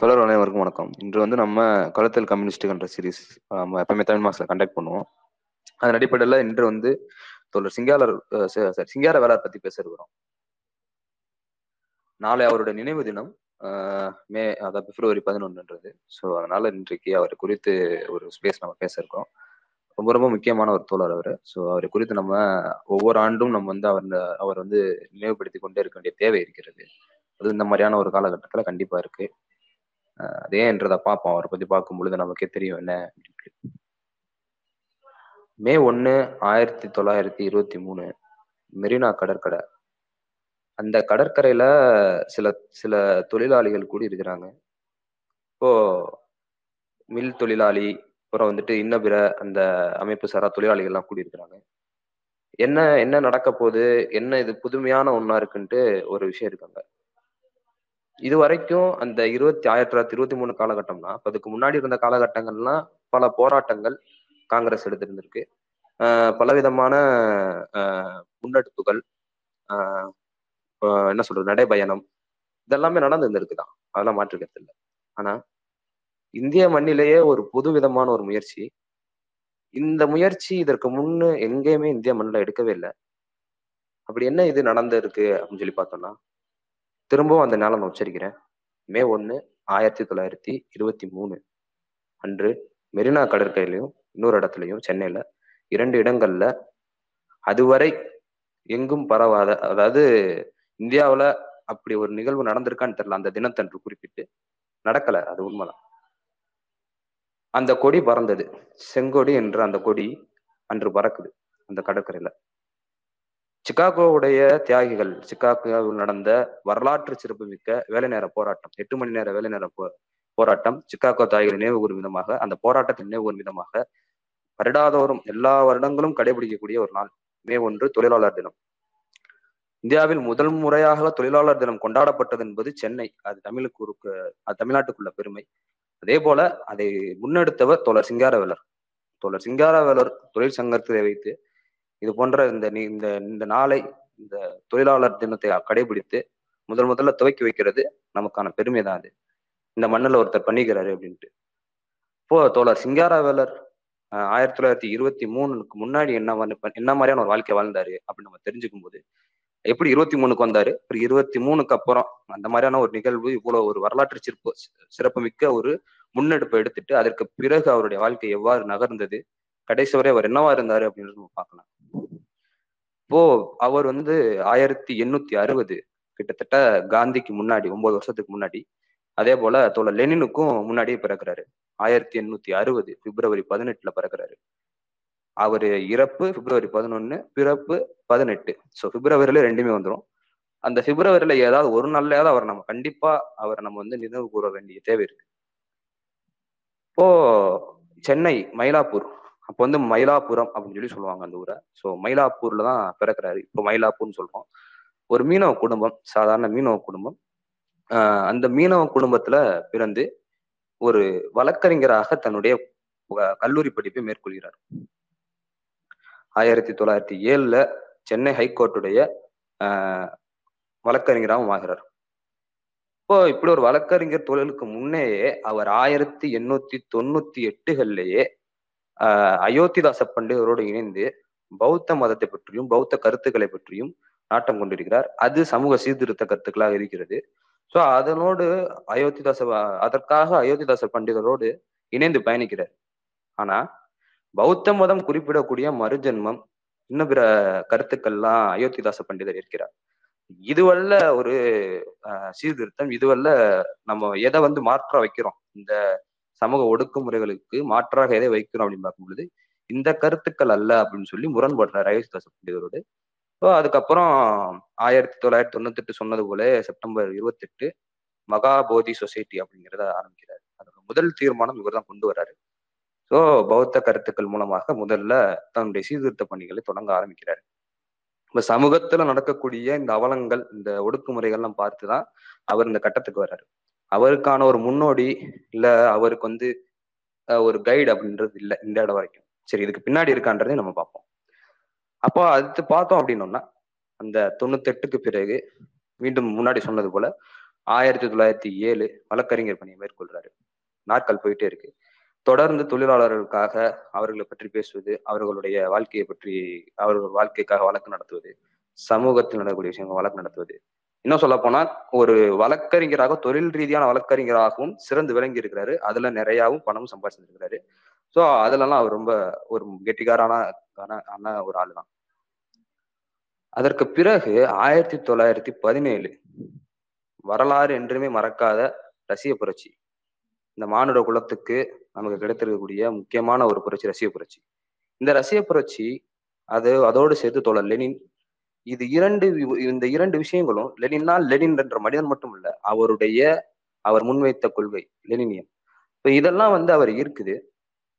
தொடர் அனைவருக்கும் வணக்கம். இன்று வந்து நம்ம கழுத்தல் கம்யூனிஸ்டுன்ற சீரிஸ் நம்ம எப்பவுமே தமிழ் மாசில் கண்டக்ட் பண்ணுவோம். அதன் அடிப்படையில் இன்று வந்து தோழர் சிங்காரர் சாரி சிங்கார வேளார் பற்றி பேச இருக்கிறோம். நாளை அவருடைய நினைவு தினம் மே அதாவது பிப்ரவரி பதினொன்றுன்றது. ஸோ அதனால இன்றைக்கு அவர் குறித்து ஒரு ஸ்பேஸ் நம்ம பேச இருக்கோம். ரொம்ப ரொம்ப முக்கியமான ஒரு தோழர் அவர். ஸோ அவரை குறித்து நம்ம ஒவ்வொரு ஆண்டும் நம்ம வந்து அவர் அவர் வந்து நினைவுபடுத்தி கொண்டே இருக்க வேண்டிய தேவை இருக்கிறது. அது இந்த மாதிரியான ஒரு காலகட்டத்தில் கண்டிப்பாக இருக்குது அது ஏன்றதை பார்ப்போம். அவரை பத்தி பார்க்கும் பொழுது நமக்கே தெரியும் என்ன? மே ஒன்று ஆயிரத்தி தொள்ளாயிரத்தி இருபத்தி மூணு மெரினா கடற்கரை. அந்த கடற்கரையில சில சில தொழிலாளிகள் கூடி இருக்கிறாங்க. இப்போ மில் தொழிலாளி அப்புறம் வந்துட்டு இன்ன பிற அந்த அமைப்பு சாரா தொழிலாளிகள் எல்லாம் கூடி இருக்கிறாங்க. என்ன என்ன நடக்க போகுது? என்ன இது புதுமையான ஒண்ணா இருக்குன்ட்டு ஒரு விஷயம் இருக்காங்க இது வரைக்கும் அந்த இருபத்தி ஆயிரத்தி தொள்ளாயிரத்தி இருபத்தி மூணு காலகட்டம்னா அதுக்கு முன்னாடி இருந்த காலகட்டங்கள்லாம் பல போராட்டங்கள் காங்கிரஸ் எடுத்திருந்திருக்கு. ஆஹ் பலவிதமான ஆஹ் முன்னெடுப்புகள் ஆஹ் என்ன சொல்றது நடைபயணம் இதெல்லாமே நடந்திருந்திருக்குதான் அதெல்லாம் மாற்றுக்கிறது இல்லை. ஆனா இந்திய மண்ணிலேயே ஒரு புது விதமான ஒரு முயற்சி. இந்த முயற்சி இதற்கு முன்னு எங்கேயுமே இந்திய மண்ணில் எடுக்கவே இல்லை. அப்படி என்ன இது நடந்திருக்கு அப்படின்னு சொல்லி பார்த்தோம்னா திரும்பவும் அந்த நாளை நான் உச்சரிக்கிறேன். மே ஒன்று ஆயிரத்தி தொள்ளாயிரத்தி இருபத்தி மூணு. அன்று மெரினா கடற்கரையிலையும் இன்னொரு இடத்துலையும் சென்னையில் இரண்டு இடங்களில் அதுவரை எங்கும் பரவாத அதாவது இந்தியாவில் அப்படி ஒரு நிகழ்வு நடந்திருக்கான்னு தெரியல. அந்த தினத்தன்று குறிப்பிட்டு நடக்கலை அது உண்மைதான். அந்த கொடி பறந்தது. செங்கொடி என்ற அந்த கொடி அன்று பறக்குது அந்த கடற்கரையில். சிகாகோவுடைய தியாகிகள் சிகாகோவில் நடந்த வரலாற்று சிறப்புமிக்க வேலை நேர போராட்டம் எட்டு மணி நேர வேலை நேர போ போராட்டம் சிகாகோ தியாகிகள் நினைவு கூறும் விதமாக அந்த போராட்டத்தை நினைவு கூறும் விதமாக வருடாதோறும் எல்லா வருடங்களும் கடைபிடிக்கக்கூடிய ஒரு நாள் மே ஒன்று தொழிலாளர் தினம். இந்தியாவில் முதல் முறையாக தொழிலாளர் தினம் கொண்டாடப்பட்டது என்பது சென்னை அது தமிழுக்கு அது தமிழ்நாட்டுக்குள்ள பெருமை. அதே போல அதை முன்னெடுத்தவர் தோழர் சிங்காரவேலர். தோழர் சிங்காரவேலர் தொழிற்சங்கத்தை வைத்து இது போன்ற இந்த நீ- இந்த இந்த நாளை இந்த தொழிலாளர் தினத்தை கடைபிடித்து முதல் முதல்ல துவக்கி வைக்கிறது நமக்கான பெருமை தான் அது. இந்த மண்ணில் ஒருத்தர் பண்ணிக்கிறாரு அப்படின்ட்டு. இப்போ தோழர் சிங்காரவேலர் ஆயிரத்தி தொள்ளாயிரத்தி இருபத்தி மூணுக்கு முன்னாடி என்ன வந்து- என்ன மாதிரியான ஒரு வாழ்க்கை வாழ்ந்தாரு அப்படின்னு நம்ம தெரிஞ்சுக்கும் போது எப்படி இருபத்தி மூணுக்கு வந்தாரு? அப்புறம் இருபத்தி மூணுக்கு அப்புறம் அந்த மாதிரியான ஒரு நிகழ்வு இவ்வளவு ஒரு வரலாற்று சிறப்பு சிறப்புமிக்க ஒரு முன்னெடுப்பை எடுத்துட்டு அதற்கு பிறகு அவருடைய வாழ்க்கை எவ்வாறு நகர்ந்தது? கடைசி வரை அவர் என்னவா இருந்தாரு அப்படின்னு நம்ம பார்க்கலாம். இப்போ அவர் வந்து ஆயிரத்தி எண்ணூத்தி அறுபது கிட்டத்தட்ட காந்திக்கு முன்னாடி ஒன்பது வருஷத்துக்கு முன்னாடி அதே போல தோழர் லெனினுக்கும் முன்னாடியே பிறக்கிறாரு. ஆயிரத்தி எண்ணூத்தி அறுபது பிப்ரவரி பதினெட்டுல பிறக்கிறாரு. அவர் இறப்பு பிப்ரவரி பதினொன்னு பிறப்பு பதினெட்டு. ஸோ பிப்ரவரியில ரெண்டுமே வந்துடும் அந்த பிப்ரவரியில ஏதாவது ஒரு நாள்லயாவது அவர் நம்ம கண்டிப்பா அவரை நம்ம வந்து நினைவு கூற வேண்டிய தேவை இருக்கு. இப்போ சென்னை மயிலாப்பூர் அப்போ வந்து மயிலாப்புரம் அப்படின்னு சொல்லி சொல்லுவாங்க அந்த ஊரை. ஸோ மயிலாப்பூர்ல தான் பிறக்கிறாரு. இப்போ மயிலாப்பூர்னு சொல்றோம். ஒரு மீனவ குடும்பம் சாதாரண மீனவ குடும்பம். ஆஹ் அந்த மீனவ குடும்பத்துல பிறந்து ஒரு வழக்கறிஞராக தன்னுடைய கல்லூரி படிப்பை மேற்கொள்கிறார். ஆயிரத்தி தொள்ளாயிரத்தி ஏழுல சென்னை ஹைகோர்ட்டுடைய ஆஹ் வழக்கறிஞராகவும் ஆகிறார். இப்போ இப்படி ஒரு வழக்கறிஞர் தொழிலுக்கு முன்னேயே அவர் ஆயிரத்தி எண்ணூத்தி தொண்ணூத்தி எட்டுகள்லயே அயோத்திதாச பண்டிதரோடு இணைந்து பௌத்த மதத்தை பற்றியும் பௌத்த கருத்துக்களை பற்றியும் நாட்டம் கொண்டிருக்கிறார். அது சமூக சீர்திருத்த கருத்துக்களாக இருக்கிறது. சோ அதனோடு அயோத்திதாச அதற்காக அயோத்திதாச பண்டிதரோடு இணைந்து பயணிக்கிறார். ஆனா பௌத்த மதம் குறிப்பிடக்கூடிய மறுஜென்மம் இன்னும் பிற கருத்துக்கள்லாம் அயோத்திதாச பண்டிதர் இருக்கிறார் இதுவல்ல ஒரு சீர்திருத்தம் இதுவல்ல நம்ம எதை வந்து மாற்ற வைக்கிறோம்? இந்த சமூக ஒடுக்குமுறைகளுக்கு மாற்றாக எதை வைக்கிறோம் அப்படின்னு பார்க்கும் பொழுது இந்த கருத்துக்கள் அல்ல அப்படின்னு சொல்லி முரண்படுறார் அயோத்திதாச பண்டிதரோடு ஸோ அதுக்கப்புறம் ஆயிரத்தி தொள்ளாயிரத்தி தொண்ணூத்தி எட்டு சொன்னது போல செப்டம்பர் இருபத்தெட்டு மகாபோதி சொசைட்டி அப்படிங்கிறத ஆரம்பிக்கிறார். அதோட முதல் தீர்மானம் இவர் தான் கொண்டு வர்றாரு. ஸோ பௌத்த கருத்துக்கள் மூலமாக முதல்ல தன்னுடைய சீர்திருத்த பணிகளை தொடங்க ஆரம்பிக்கிறார். இப்ப சமூகத்துல நடக்கக்கூடிய இந்த அவலங்கள் இந்த ஒடுக்குமுறைகள்லாம் பார்த்துதான் அவர் இந்த கட்டத்துக்கு வர்றாரு. அவருக்கான ஒரு முன்னோடி இல்ல அவருக்கு வந்து ஒரு கைடு அப்படின்றது இல்லை இந்த இடம் வரைக்கும். சரி இதுக்கு பின்னாடி இருக்கான்றதையும் நம்ம பார்ப்போம். அப்போ அடுத்து பார்த்தோம் அப்படின்னோம்னா அந்த தொண்ணூத்தெட்டுக்கு பிறகு மீண்டும் முன்னாடி சொன்னது போல ஆயிரத்தி தொள்ளாயிரத்தி ஏழு வழக்கறிஞர் பணியை மேற்கொள்றாரு. நாட்கள் போயிட்டே இருக்கு. தொடர்ந்து தொழிலாளர்களுக்காக அவர்களை பற்றி பேசுவது அவர்களுடைய வாழ்க்கையை பற்றி அவர்கள் வாழ்க்கைக்காக வழக்கு நடத்துவது சமூகத்தில் நடக்கக்கூடிய விஷயங்கள் வழக்கு நடத்துவது இன்னும் சொல்ல போனா ஒரு வழக்கறிஞராக தொழில் ரீதியான வழக்கறிஞராகவும் சிறந்து விளங்கி இருக்கிறாரு. அதுல நிறையாவும் பணமும் சம்பாதிச்சிருக்கிறாரு. ஸோ அதுலலாம் அவர் ரொம்ப ஒரு கெட்டிக்காரான ஆன ஒரு ஆள் தான் அதற்கு பிறகு ஆயிரத்தி தொள்ளாயிரத்தி பதினேழு வரலாறு என்றுமே மறக்காத ரசிய புரட்சி. இந்த மானுட குலத்துக்கு நமக்கு கிடைத்திருக்கக்கூடிய முக்கியமான ஒரு புரட்சி ரசிய புரட்சி. இந்த ரசிய புரட்சி அது அதோடு சேர்த்து தோழர் லெனின் இது இரண்டு இந்த இரண்டு விஷயங்களும் லெனின்னா லெனின் என்ற மனிதன் மட்டும் இல்ல அவருடைய அவர் முன்வைத்த கொள்கை லெனினியம். இப்ப இதெல்லாம் வந்து அவர் இருக்குது.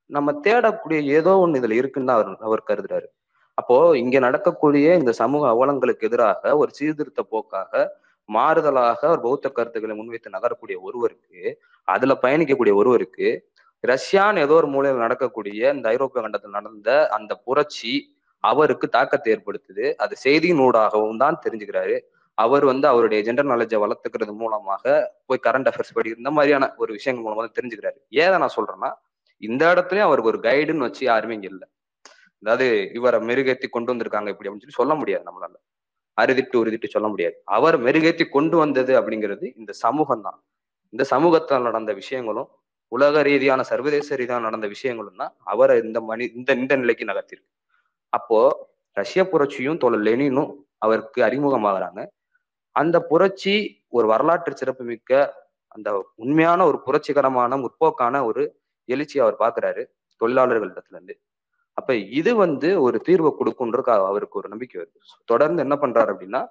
நம்ம தேடக்கூடிய ஏதோ ஒண்ணு இதுல இருக்குன்னு அவர் அவர் கருதுறாரு. அப்போ இங்க நடக்கக்கூடிய இந்த சமூக அவலங்களுக்கு எதிராக ஒரு சீர்திருத்த போக்காக மாறுதலாக ஒரு பௌத்த கருத்துக்களை முன்வைத்து நகரக்கூடிய ஒருவருக்கு அதுல பயணிக்கக்கூடிய ஒருவருக்கு ரஷ்யான்னு ஏதோ ஒரு மூலையில் நடக்கக்கூடிய இந்த ஐரோப்பிய கண்டத்தில் நடந்த அந்த புரட்சி அவருக்கு தாக்கத்தை ஏற்படுத்துது. அது செய்தியின் ஊடாகவும் தான் தெரிஞ்சுக்கிறாரு. அவர் வந்து அவருடைய ஜென்ரல் நாலேஜை வளர்த்துக்கிறது மூலமாக போய் கரண்ட் அஃபேர்ஸ் படி இந்த மாதிரியான ஒரு விஷயங்கள் மூலமா தான் தெரிஞ்சுக்கிறாரு. ஏதை நான் சொல்றேன்னா இந்த இடத்துலயும் அவருக்கு ஒரு கைடுன்னு வச்சு யாருமே இங்க இல்லை. அதாவது இவரை மெருகேத்தி கொண்டு வந்திருக்காங்க இப்படி அப்படின்னு சொல்லி சொல்ல முடியாது நம்மளால. அறுதிட்டு உறுதிட்டு சொல்ல முடியாது. அவர் மெருகேத்தி கொண்டு வந்தது அப்படிங்கிறது இந்த சமூகம் தான். இந்த சமூகத்தில் நடந்த விஷயங்களும் உலக ரீதியான சர்வதேச ரீதியான நடந்த விஷயங்களும் தான் அவரை இந்த மணி இந்த இந்த நிலைக்கு நகர்த்திருக்கு அப்போ ரஷ்ய புரட்சியும் தோழர் லெனினும் அவருக்கு அறிமுகமாகறாங்க. அந்த புரட்சி ஒரு வரலாற்று சிறப்புமிக்க அந்த உண்மையான ஒரு புரட்சிகரமான முற்போக்கான ஒரு எழுச்சி அவர் பாக்குறாரு தொழிலாளர்களிடத்துல இருந்து அப்ப இது வந்து ஒரு தீர்வை கொடுக்குன்ற அவருக்கு ஒரு நம்பிக்கை வருது. தொடர்ந்து என்ன பண்றாரு அப்படின்னா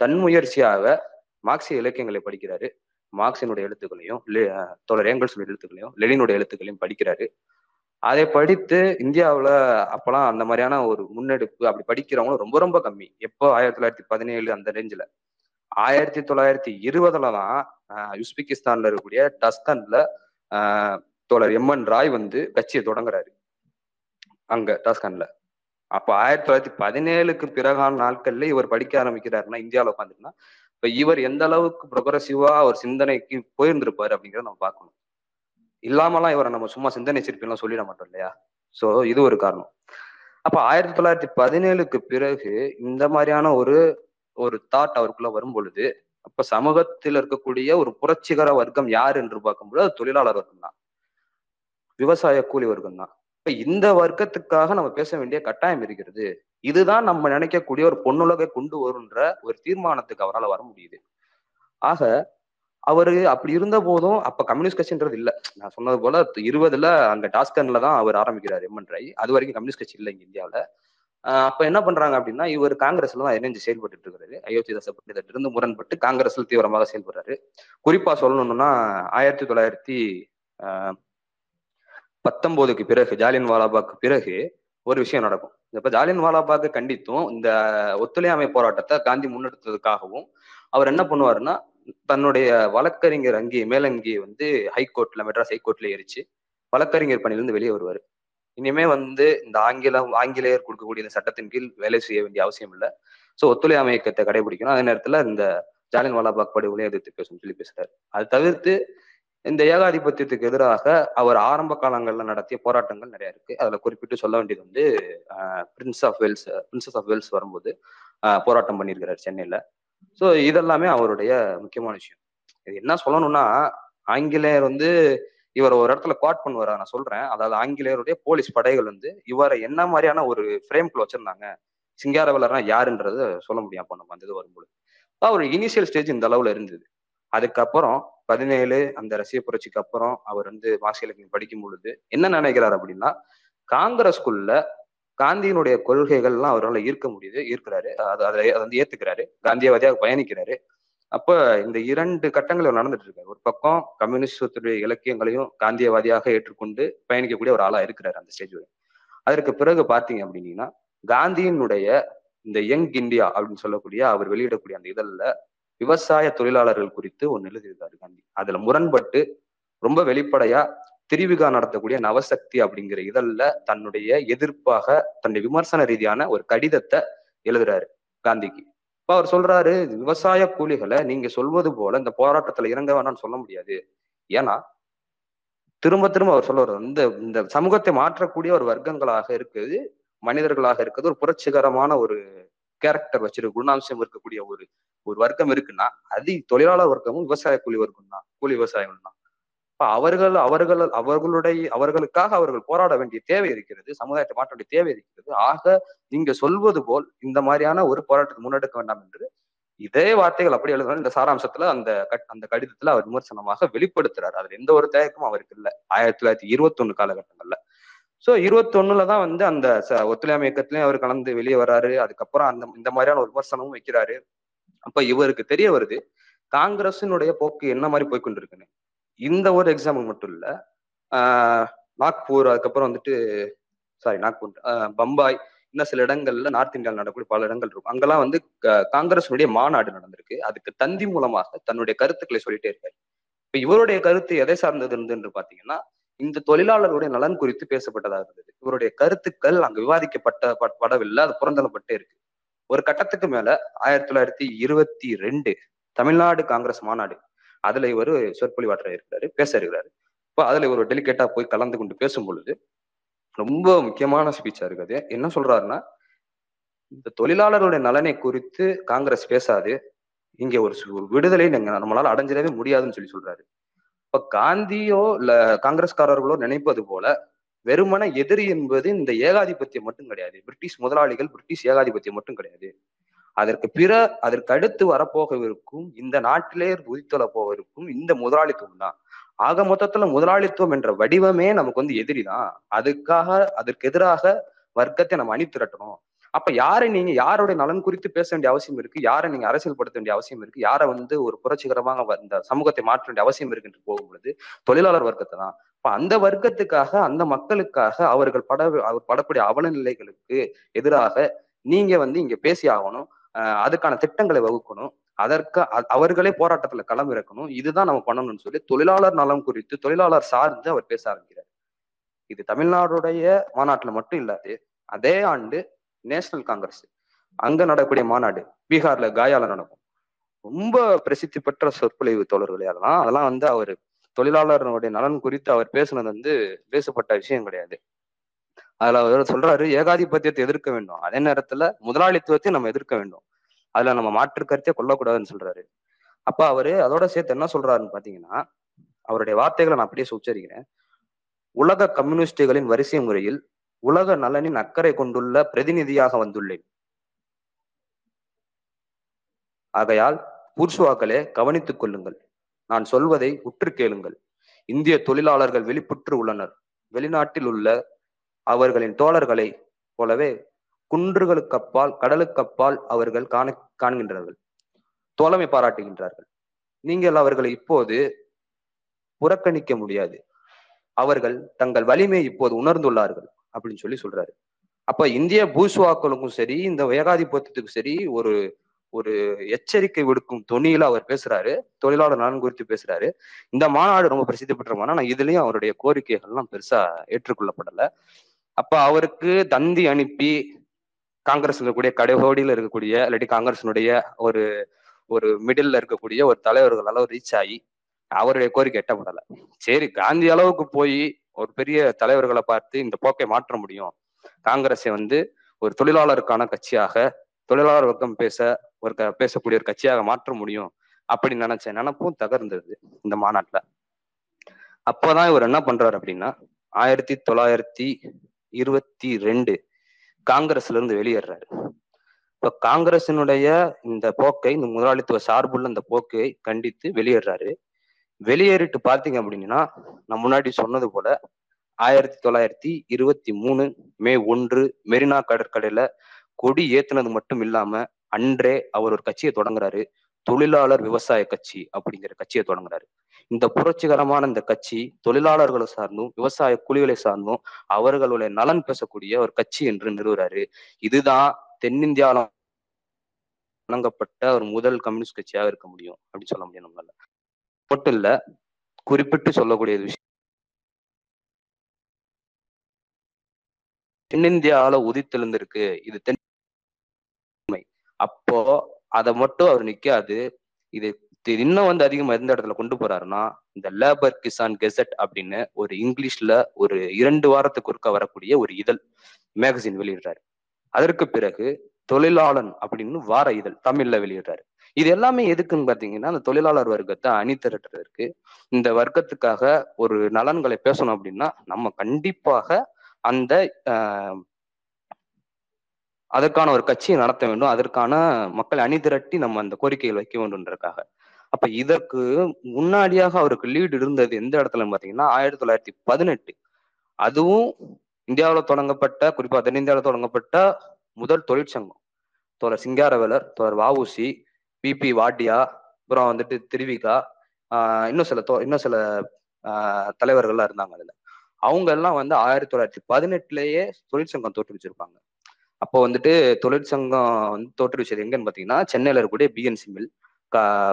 தன் முயற்சியாக மார்க்சிய இலக்கியங்களை படிக்கிறாரு. மார்க்சினுடைய எழுத்துக்களையும் தோழர் ஏங்கல்ஸுடைய எழுத்துக்களையும் லெனினுடைய எழுத்துக்களையும் படிக்கிறாரு. அதை படித்து இந்தியாவில் அப்போலாம் அந்த மாதிரியான ஒரு முன்னெடுப்பு அப்படி படிக்கிறவங்களும் ரொம்ப ரொம்ப கம்மி. எப்போ? ஆயிரத்தி தொள்ளாயிரத்தி பதினேழு அந்த ரேஞ்சில் ஆயிரத்தி தொள்ளாயிரத்தி இருபதுல தான் உஸ்பெகிஸ்தான்ல இருக்கக்கூடிய டஸ்கன்ல தோழர் எம் என் ராய் வந்து கட்சியை தொடங்குறாரு. அங்க டாஸ்கான்ல. அப்ப ஆயிரத்தி தொள்ளாயிரத்தி பதினேழுக்கு பிறகான நாட்கள்ல இவர் படிக்க ஆரம்பிக்கிறாருன்னா இந்தியாவில உட்காந்துருன்னா இப்ப இவர் எந்த அளவுக்கு ப்ரொக்ரஸிவா ஒரு சிந்தனைக்கு போயிருந்திருப்பாரு அப்படிங்கிறத நம்ம பார்க்கணும். இல்லாமலாம் இவரை நம்ம சும்மா சிந்தனை சிற்பிலாம் சொல்லிட மாட்டோம் இல்லையா? சோ இது ஒரு காரணம். அப்ப ஆயிரத்தி தொள்ளாயிரத்தி பதினேழுக்கு பிறகு இந்த மாதிரியான ஒரு ஒரு தாட் அவருக்குள்ள வரும் பொழுது அப்ப சமூகத்தில் இருக்கக்கூடிய ஒரு புரட்சிகர வர்க்கம் யார் என்று பார்க்கும்போது அது தொழிலாளர் வர்க்கம் தான். விவசாய கூலி வர்க்கம் தான். இப்ப இந்த வர்க்கத்துக்காக நம்ம பேச வேண்டிய கட்டாயம் இருக்கிறது. இதுதான் நம்ம நினைக்கக்கூடிய ஒரு பொண்ணுலகை கொண்டு வருன்ற ஒரு தீர்மானத்துக்கு அவரால் வர முடியுது. ஆக அவரு அப்படி இருந்த போதும் அப்ப கம்யூனிஸ்ட் கட்சின்றது இல்ல. நான் சொன்னது போல இருபதுல அங்க டாஸ்கன்ல தான் அவர் ஆரம்பிக்கிறார் எம்என் ராய் அது வரைக்கும் கம்யூனிஸ்ட் கட்சி இல்லை இங்க இந்தியாவில. அப்ப என்ன பண்றாங்க அப்படின்னா இவர் காங்கிரஸ்ல தான் இணைஞ்சு செயல்பட்டு இருக்கிறாரு அயோத்திதாச பண்டிதர் இருந்து முரண்பட்டு காங்கிரஸ்ல தீவிரமாக செயல்படுறாரு. குறிப்பா சொல்லணும்னா ஆயிரத்தி தொள்ளாயிரத்தி ஆஹ் பத்தொன்பதுக்கு பிறகு ஜாலியன் வாலாபாக்கு பிறகு ஒரு விஷயம் நடக்கும். இப்ப ஜாலியன் வாலாபாக்கு கண்டித்தும் இந்த ஒத்துழையாமை போராட்டத்தை காந்தி முன்னெடுத்ததுக்காகவும் அவர் என்ன பண்ணுவாருன்னா தன்னுடைய வழக்கறிஞர் அங்கி மேலங்கியை வந்து ஹைகோர்ட்ல மெட்ராஸ் ஹைகோர்ட்ல எரிச்சு வழக்கறிஞர் பணியிலிருந்து வெளியே வருவார். இனிமே வந்து இந்த ஆங்கிலம் ஆங்கிலேயர் கொடுக்கக்கூடிய இந்த சட்டத்தின் கீழ் வேலை செய்ய வேண்டிய அவசியம் இல்லை. ஸோ ஒத்துழையாமை இயக்கத்தை கடைபிடிக்கணும். அதே நேரத்தில் இந்த ஜாலியன் வாலாபாக் படுகொலை எதிர்த்து பேசணும்னு சொல்லி பேசுறாரு அது தவிர்த்து இந்த ஏகாதிபத்தியத்துக்கு எதிராக அவர் ஆரம்ப காலங்கள்ல நடத்திய போராட்டங்கள் நிறைய இருக்கு. அதுல குறிப்பிட்டு சொல்ல வேண்டியது வந்து prince of Wales princess of Wales வரும்போது போராட்டம் பண்ணியிருக்கிறார் சென்னையில. ஸோ இதெல்லாமே அவருடைய முக்கியமான விஷயம். இது என்ன சொல்லணும்னா ஆங்கிலேயர் வந்து இவர் ஒரு இடத்துல குவாட் பண்ணுவார் நான் சொல்றேன். அதாவது ஆங்கிலேயருடைய போலீஸ் படைகள் வந்து இவரை என்ன மாதிரியான ஒரு ஃப்ரேம்குள்ள வச்சிருந்தாங்க சிங்காரவலர்னா யாருன்றது சொல்ல முடியும் அப்போ நம்ம அந்த இது வரும்போது அவர் இனிஷியல் ஸ்டேஜ் இந்த அளவுல இருந்தது. அதுக்கப்புறம் பதினேழு அந்த ரசிய புரட்சிக்கு அப்புறம் அவர் வந்து மார்க்சிய இலக்கியம் படிக்கும் பொழுது என்ன நினைக்கிறார் அப்படின்னா காங்கிரஸ்குள்ள காந்தியினுடைய கொள்கைகள்லாம் அவரால் ஈர்க்க முடியுது ஈர்க்கிறாரு. அது அதை அதை வந்து ஏத்துக்கிறாரு. காந்தியவாதியாக பயணிக்கிறாரு. அப்ப இந்த இரண்டு கட்டங்கள் நடந்துட்டு இருக்காரு. ஒரு பக்கம் கம்யூனிஸ்டத்துடைய இலக்கியங்களையும் காந்தியவாதியாக ஏற்றுக்கொண்டு பயணிக்கக்கூடிய ஒரு ஆளா இருக்கிறாரு அந்த ஸ்டேஜ் அதற்கு பிறகு பாத்தீங்க அப்படின்னீங்கன்னா காந்தியினுடைய இந்த யங் இந்தியா அப்படின்னு சொல்லக்கூடிய அவர் வெளியிடக்கூடிய அந்த இதழில் விவசாய தொழிலாளர்கள் குறித்து ஒன்று எழுதியிருக்காரு காந்தி. அதுல முரண்பட்டு ரொம்ப வெளிப்படையா திரிவிகா நடத்தக்கூடிய நவசக்தி அப்படிங்கிற இதழில் தன்னுடைய எதிர்ப்பாக தன்னுடைய விமர்சன ரீதியான ஒரு கடிதத்தை எழுதுறாரு காந்திக்கு. இப்ப அவர் சொல்றாரு விவசாய கூலிகளை நீங்க சொல்வது போல இந்த போராட்டத்துல இறங்க வேணாம்னு சொல்ல முடியாது. ஏன்னா திரும்ப திரும்ப அவர் சொல்லுவார் இந்த இந்த சமூகத்தை மாற்றக்கூடிய ஒரு வர்க்கங்களாக இருக்குது மனிதர்களாக இருக்குது ஒரு புரட்சிகரமான ஒரு கேரக்டர் வச்சிருக்கு குணாம்சம் இருக்கக்கூடிய ஒரு ஒரு வர்க்கம் இருக்குன்னா அது தொழிலாளர் வர்க்கமும் விவசாய கூலி வர்க்கம் தான் கூலி விவசாயம் தான் இப்ப அவர்கள் அவர்கள் அவர்களுடைய அவர்களுக்காக அவர்கள் போராட வேண்டிய தேவை இருக்கிறது சமுதாயத்தை மாற்ற வேண்டிய தேவை இருக்கிறது. ஆக நீங்க சொல்வது போல் இந்த மாதிரியான ஒரு போராட்டத்தை முன்னெடுக்க வேண்டாம் என்று இதே வார்த்தைகள் அப்படி எழுதுனாலும் இந்த சாராம்சத்துல அந்த அந்த கடிதத்துல அவர் விமர்சனமாக வெளிப்படுத்துறாரு. அதுல எந்த ஒரு தயக்கமும் அவருக்கு இல்லை. ஆயிரத்தி தொள்ளாயிரத்தி இருபத்தி ஒண்ணு காலகட்டங்கள்ல. சோ இருபத்தி தான் வந்து அந்த ஒத்துழையாமை இயக்கத்திலயும் அவர் கலந்து வெளியே வராரு அதுக்கப்புறம் அந்த இந்த மாதிரியான ஒரு விமர்சனமும் வைக்கிறாரு. அப்ப இவருக்கு தெரிய வருது காங்கிரசினுடைய போக்கு என்ன மாதிரி போய்கொண்டிருக்குன்னு இந்த ஒரு எக்ஸாம்பிள் மட்டும் இல்லை நாக்பூர் அதுக்கப்புறம் வந்துட்டு சாரி நாக்பூர் பம்பாய் இன்னும் சில இடங்கள்ல நார்த் இந்தியாவில் நடக்கக்கூடிய பல இடங்கள் இருக்கும். அங்கெல்லாம் வந்து காங்கிரஸுடைய மாநாடு நடந்திருக்கு. அதுக்கு தந்தி மூலமாக தன்னுடைய கருத்துக்களை சொல்லிட்டே இருக்காரு. இப்ப இவருடைய கருத்து எதை சார்ந்தது இருந்ததுன்னு பாத்தீங்கன்னா இந்த தொழிலாளர்களுடைய நலன் குறித்து பேசப்பட்டதாக இருந்தது. இவருடைய கருத்துக்கள் அங்கே விவாதிக்கப்பட்ட படவில்லை அது புறந்தள்ளப்பட்டே இருக்கு. ஒரு கட்டத்துக்கு மேல ஆயிரத்தி தொள்ளாயிரத்தி இருபத்தி ரெண்டு தமிழ்நாடு காங்கிரஸ் மாநாடு அதுல இவர் சொற்பொழிவாற்ற இருக்கிறாரு பேச இருக்கிறாரு. இப்போ அதுல ஒரு டெலிகேட்டா போய் கலந்து கொண்டு பேசும் பொழுது ரொம்ப முக்கியமான ஸ்பீச்சா இருக்குது. என்ன சொல்றாருன்னா இந்த தொழிலாளர்களுடைய நலனை குறித்து காங்கிரஸ் பேசாது. இங்க ஒரு விடுதலை நம்மளால அடைஞ்சிடவே முடியாதுன்னு சொல்லி சொல்றாரு. இப்ப காந்தியோ இல்ல காங்கிரஸ்காரர்களோ நினைப்பது போல வெறுமன எதிரி என்பது இந்த ஏகாதிபத்தியம் மட்டும் கிடையாது. பிரிட்டிஷ் முதலாளிகள் பிரிட்டிஷ் ஏகாதிபத்தியம் மட்டும் கிடையாது. அதற்கு பிற அதற்கு அடுத்து வரப்போகவிருக்கும் இந்த நாட்டிலே உதித்தொல போவதற்கும் இந்த முதலாளித்துவம் தான். ஆக மொத்தத்துல முதலாளித்துவம் என்ற வடிவமே நமக்கு வந்து எதிரி தான். அதுக்காக அதற்கு எதிராக வர்க்கத்தை நம்ம அணி திரட்டணும் அப்ப யாரை நீங்க யாருடைய நலன் குறித்து பேச வேண்டிய அவசியம் இருக்கு? யாரை நீங்க அரசியல்படுத்த வேண்டிய அவசியம் இருக்கு? யாரை வந்து ஒரு புரட்சிகரமாக இந்த சமூகத்தை மாற்ற வேண்டிய அவசியம் இருக்கு என்று போகும் பொழுது தொழிலாளர் வர்க்கத்தை தான். இப்ப அந்த வர்க்கத்துக்காக அந்த மக்களுக்காக அவர்கள் பட அவர் படக்கூடிய அவல நிலைகளுக்கு எதிராக நீங்க வந்து இங்க பேசி ஆகணும் அதுக்கான திட்டங்களை வகுக்கணும். அதற்கு அவர்களே போராட்டத்துல களம் இறக்கணும். இதுதான் நம்ம பண்ணணும்னு சொல்லி தொழிலாளர் நலம் குறித்து தொழிலாளர் சார்ந்து அவர் பேச ஆரம்பிக்கிறார். இது தமிழ்நாடுடைய மாநாட்டுல மட்டும் இல்லாது அதே ஆண்டு நேஷனல் காங்கிரஸ். அங்க நடக்கக்கூடிய மாநாடு பீகார்ல காயால நடக்கும். ரொம்ப பிரசித்தி பெற்ற சொற்பொழிவு தோழர்களே அதெல்லாம் அதெல்லாம் வந்து அவர் தொழிலாளர்களுடைய நலன் குறித்து அவர் பேசுனது வந்து பேசப்பட்ட விஷயம் கிடையாது. அதுல அவர் சொல்றாரு ஏகாதிபத்தியத்தை எதிர்க்க வேண்டும். அதே நேரத்துல முதலாளித்துவத்தை நம்ம எதிர்க்க வேண்டும். அதுல நம்ம மாற்று கருத்தே கொல்லக்கூடாதுன்னு சொல்றாரு. அப்ப அவரு அதோட சேர்த்து என்ன சொல்றாருன்னு பாத்தீங்கன்னா அவருடைய வார்த்தைகளை நான் அப்படியே உச்சரிக்கிறேன் உலக கம்யூனிஸ்டுகளின் வரிசை முறையில் உலக நலனின் அக்கறை கொண்டுள்ள பிரதிநிதியாக வந்துள்ளேன். ஆகையால் பூர்சுவாக்களே கவனித்துக் கொள்ளுங்கள். நான் சொல்வதை உற்று கேளுங்கள். இந்திய தொழிலாளர்கள் வெளிப்புற்று உள்ளனர். வெளிநாட்டில் உள்ள அவர்களின் தோழர்களை போலவே குன்றுகளுக்கு அப்பால் கடலுக்கு அப்பால் அவர்கள் காண காண்கின்றார்கள். தோழமை பாராட்டுகின்றார்கள். நீங்கள் அவர்களை இப்போது புறக்கணிக்க முடியாது. அவர்கள் தங்கள் வலிமை இப்போது உணர்ந்துள்ளார்கள் அப்படின்னு சொல்லி சொல்றாரு. அப்ப இந்திய பூசுவாக்களுக்கும் சரி இந்த ஏகாதிபத்தியத்துக்கும் சரி ஒரு ஒரு எச்சரிக்கை விடுக்கும் தொனியில அவர் பேசுறாரு. தொழிலாளர் நலன் குறித்து பேசுறாரு. இந்த மாநாடு ரொம்ப பிரசித்தி பெற்ற மாநாடு. இதுலயும் அவருடைய கோரிக்கைகள்லாம் பெருசா ஏற்றுக்கொள்ளப்படல. அப்ப அவருக்கு தந்தி அனுப்பி காங்கிரஸ் இருக்கக்கூடிய கடைகோடியில் இருக்கக்கூடிய இல்லாட்டி காங்கிரஸினுடைய ஒரு ஒரு மிடில் இருக்கக்கூடிய ஒரு தலைவர்கள் அளவு ரீச் ஆகி அவருடைய கோரிக்கை எட்டப்படல. சரி காந்தி அளவுக்கு போய் ஒரு பெரிய தலைவர்களை பார்த்து இந்த போக்கை மாற்ற முடியும். காங்கிரஸை வந்து ஒரு தொழிலாளருக்கான கட்சியாக தொழிலாளர் வர்க்கம் பேச ஒரு க பேசக்கூடிய ஒரு கட்சியாக மாற்ற முடியும் அப்படி நினைச்ச நினப்பும் தகர்ந்தது இந்த மாநாட்டுல. அப்போதான் இவர் என்ன பண்றாரு அப்படின்னா ஆயிரத்தி தொள்ளாயிரத்தி இருபத்தி ரெண்டு காங்கிரஸ்ல இருந்து வெளியேறாரு. இப்ப காங்கிரசினுடைய இந்த போக்கை இந்த முதலாளித்துவ சார்புள்ள இந்த போக்கை கண்டித்து வெளியேறாரு. வெளியேறிட்டு பாத்தீங்க அப்படின்னா நான் முன்னாடி சொன்னது போல ஆயிரத்தி தொள்ளாயிரத்தி இருபத்தி மூணு மே ஒன்று மெரினா கடற்கரையில கொடி ஏத்துனது மட்டும் இல்லாம அன்றே அவர் ஒரு கட்சியை தொடங்குறாரு. தொழிலாளர் விவசாய கட்சி அப்படிங்கிற கட்சியை தொடங்குறாரு. இந்த புரட்சிகரமான இந்த கட்சி தொழிலாளர்களை சார்ந்தும் விவசாய குழிகளை சார்ந்தும் அவர்களுடைய நலன் பேசக்கூடிய ஒரு கட்சி என்று நிறுவுறாரு. இதுதான் தென்னிந்தியாவில வழங்கப்பட்ட ஒரு முதல் கம்யூனிஸ்ட் கட்சியாக இருக்க முடியும் அப்படின்னு சொல்ல முடியும் நம்மளால. மட்டும் இல்ல குறிப்பிட்டு சொல்லக்கூடிய விஷயம் தென்னிந்தியாவில உதித்தெழுந்திருக்கு. இது தென் அப்போ அதை மட்டும் அவர் நிக்காது. இது இன்னும் வந்து அதிகமா எந்த இடத்துல கொண்டு போறாருன்னா இந்த லேபர் கிசான் கெசட் அப்படின்னு ஒரு இங்கிலீஷ்ல ஒரு இரண்டு வாரத்துக்கு ஒருக்க வரக்கூடிய ஒரு இதழ் மேகசின் வெளியிடுறாரு. அதற்கு பிறகு தொழிலாளன் அப்படின்னு வார இதழ் தமிழ்ல வெளியிடுறாரு. இது எல்லாமே எதுக்குன்னு பாத்தீங்கன்னா அந்த தொழிலாளர் வர்க்கத்தை அணி திரட்டுறதுக்கு இந்த வர்க்கத்துக்காக ஒரு நலன்களை பேசணும் அப்படின்னா நம்ம கண்டிப்பாக அந்த ஆஹ், அதற்கான ஒரு கட்சியை நடத்த வேண்டும். அதற்கான மக்களை அணி திரட்டி நம்ம அந்த கோரிக்கைகள் வைக்க வேண்டும்ன்றக்காக அப்ப இதற்கு முன்னாடியாக அவருக்கு லீடு இருந்தது எந்த இடத்துல பாத்தீங்கன்னா ஆயிரத்தி தொள்ளாயிரத்தி பதினெட்டு. அதுவும் இந்தியாவில் தொடங்கப்பட்ட குறிப்பா தென்னிந்தியாவில் தொடங்கப்பட்ட முதல் தொழிற்சங்கம். தோழர் சிங்காரவேலர் தோழர் வாவுசி பிபி வாட்டியா அப்புறம் வந்துட்டு திருவிகா இன்னும் சில தோ இன்னும் சில தலைவர்கள்லாம் இருந்தாங்க அதுல. அவங்க எல்லாம் வந்து ஆயிரத்தி தொள்ளாயிரத்தி பதினெட்டுலயே தொழிற்சங்கம் தோற்றுவிச்சிருப்பாங்க. அப்போ வந்துட்டு தொழிற்சங்கம் வந்து தோற்றுவிச்சது எங்கன்னு பாத்தீங்கன்னா சென்னையில இருக்கக்கூடிய பிஎன்சி மில்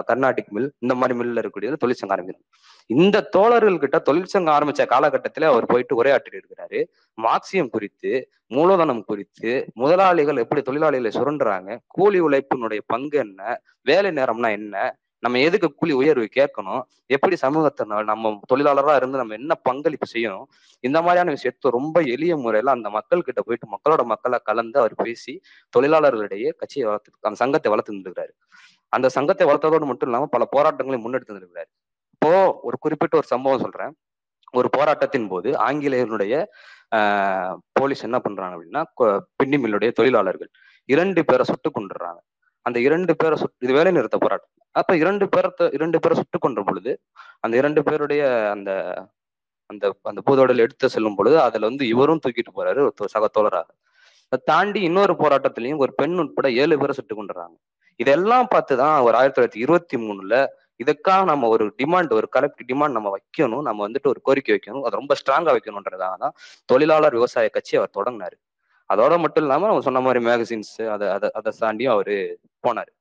கர்நாடிக் மில் இந்த மாதிரி மில்ல இருக்கக்கூடிய தொழிற்சங்கம் ஆரம்பிக்கிறாங்க இந்த தோழர்கள் கிட்ட தொழிற்சங்கம் ஆரம்பிச்ச காலகட்டத்துல அவர் போயிட்டு உரையாற்றி இருக்கிறாரு. மார்க்சியம் குறித்து மூலதனம் குறித்து முதலாளிகள் எப்படி தொழிலாளிகளை சுரண்டுறாங்க கூலி உழைப்பினுடைய பங்கு என்ன வேலை நேரம்னா என்ன நம்ம எதுக்கு கூலி உயர்வு கேட்கணும்? எப்படி சமூகத்தை நம்ம தொழிலாளரா இருந்து நம்ம என்ன பங்களிப்பு செய்யணும்? இந்த மாதிரியான விஷயத்த ரொம்ப எளிய முறையில அந்த மக்கள் கிட்ட போயிட்டு மக்களோட மக்களை கலந்து அவர் பேசி தொழிலாளர்களிடையே கட்சியை வளர்த்து அந்த சங்கத்தை வளர்த்து இருக்கிறாரு அந்த சங்கத்தை வளர்த்ததோடு மட்டும் இல்லாம பல போராட்டங்களையும் முன்னெடுத்து இருக்கிறாரு இப்போ ஒரு குறிப்பிட்ட ஒரு சம்பவம் சொல்றேன். ஒரு போராட்டத்தின் போது ஆங்கிலேயர்களுடைய ஆஹ், போலீஸ் என்ன பண்றாங்க அப்படின்னா கொ- பின்னி மில்லுடைய தொழிலாளர்கள் இரண்டு பேரை சுட்டு கொண்டுறாங்க அந்த இரண்டு பேரை சுட்டு இது வேலை நிறுத்த போராட்டம் அப்ப இரண்டு பேரத்தை இரண்டு பேரை சுட்டு கொன்ற பொழுது அந்த இரண்டு பேருடைய அந்த அந்த அந்த பூதோடல் எடுத்து செல்லும் பொழுது அதுல வந்து இவரும் தூக்கிட்டு போறாரு ஒரு சக தோழராக. அதை தாண்டி இன்னொரு போராட்டத்திலையும் ஒரு பெண் உட்பட ஏழு பேரை சுட்டு கொண்டுறாங்க இதெல்லாம் பார்த்துதான் ஒரு ஆயிரத்தி தொள்ளாயிரத்தி இருபத்தி மூணுல இதுக்காக நம்ம ஒரு டிமாண்ட் ஒரு கலெக்டிவ் டிமாண்ட் நம்ம வைக்கணும் நம்ம வந்துட்டு ஒரு கோரிக்கை வைக்கணும் அதை ரொம்ப ஸ்ட்ராங்கா வைக்கணுன்றதுக்காக தான் தொழிலாளர் விவசாய கட்சி அவர் தொடங்கினாரு. அதோட மட்டும் இல்லாம நம்ம சொன்ன மாதிரி மேகசின்ஸ் அதை அதை அதை தாண்டியும் அவரு போனாரு.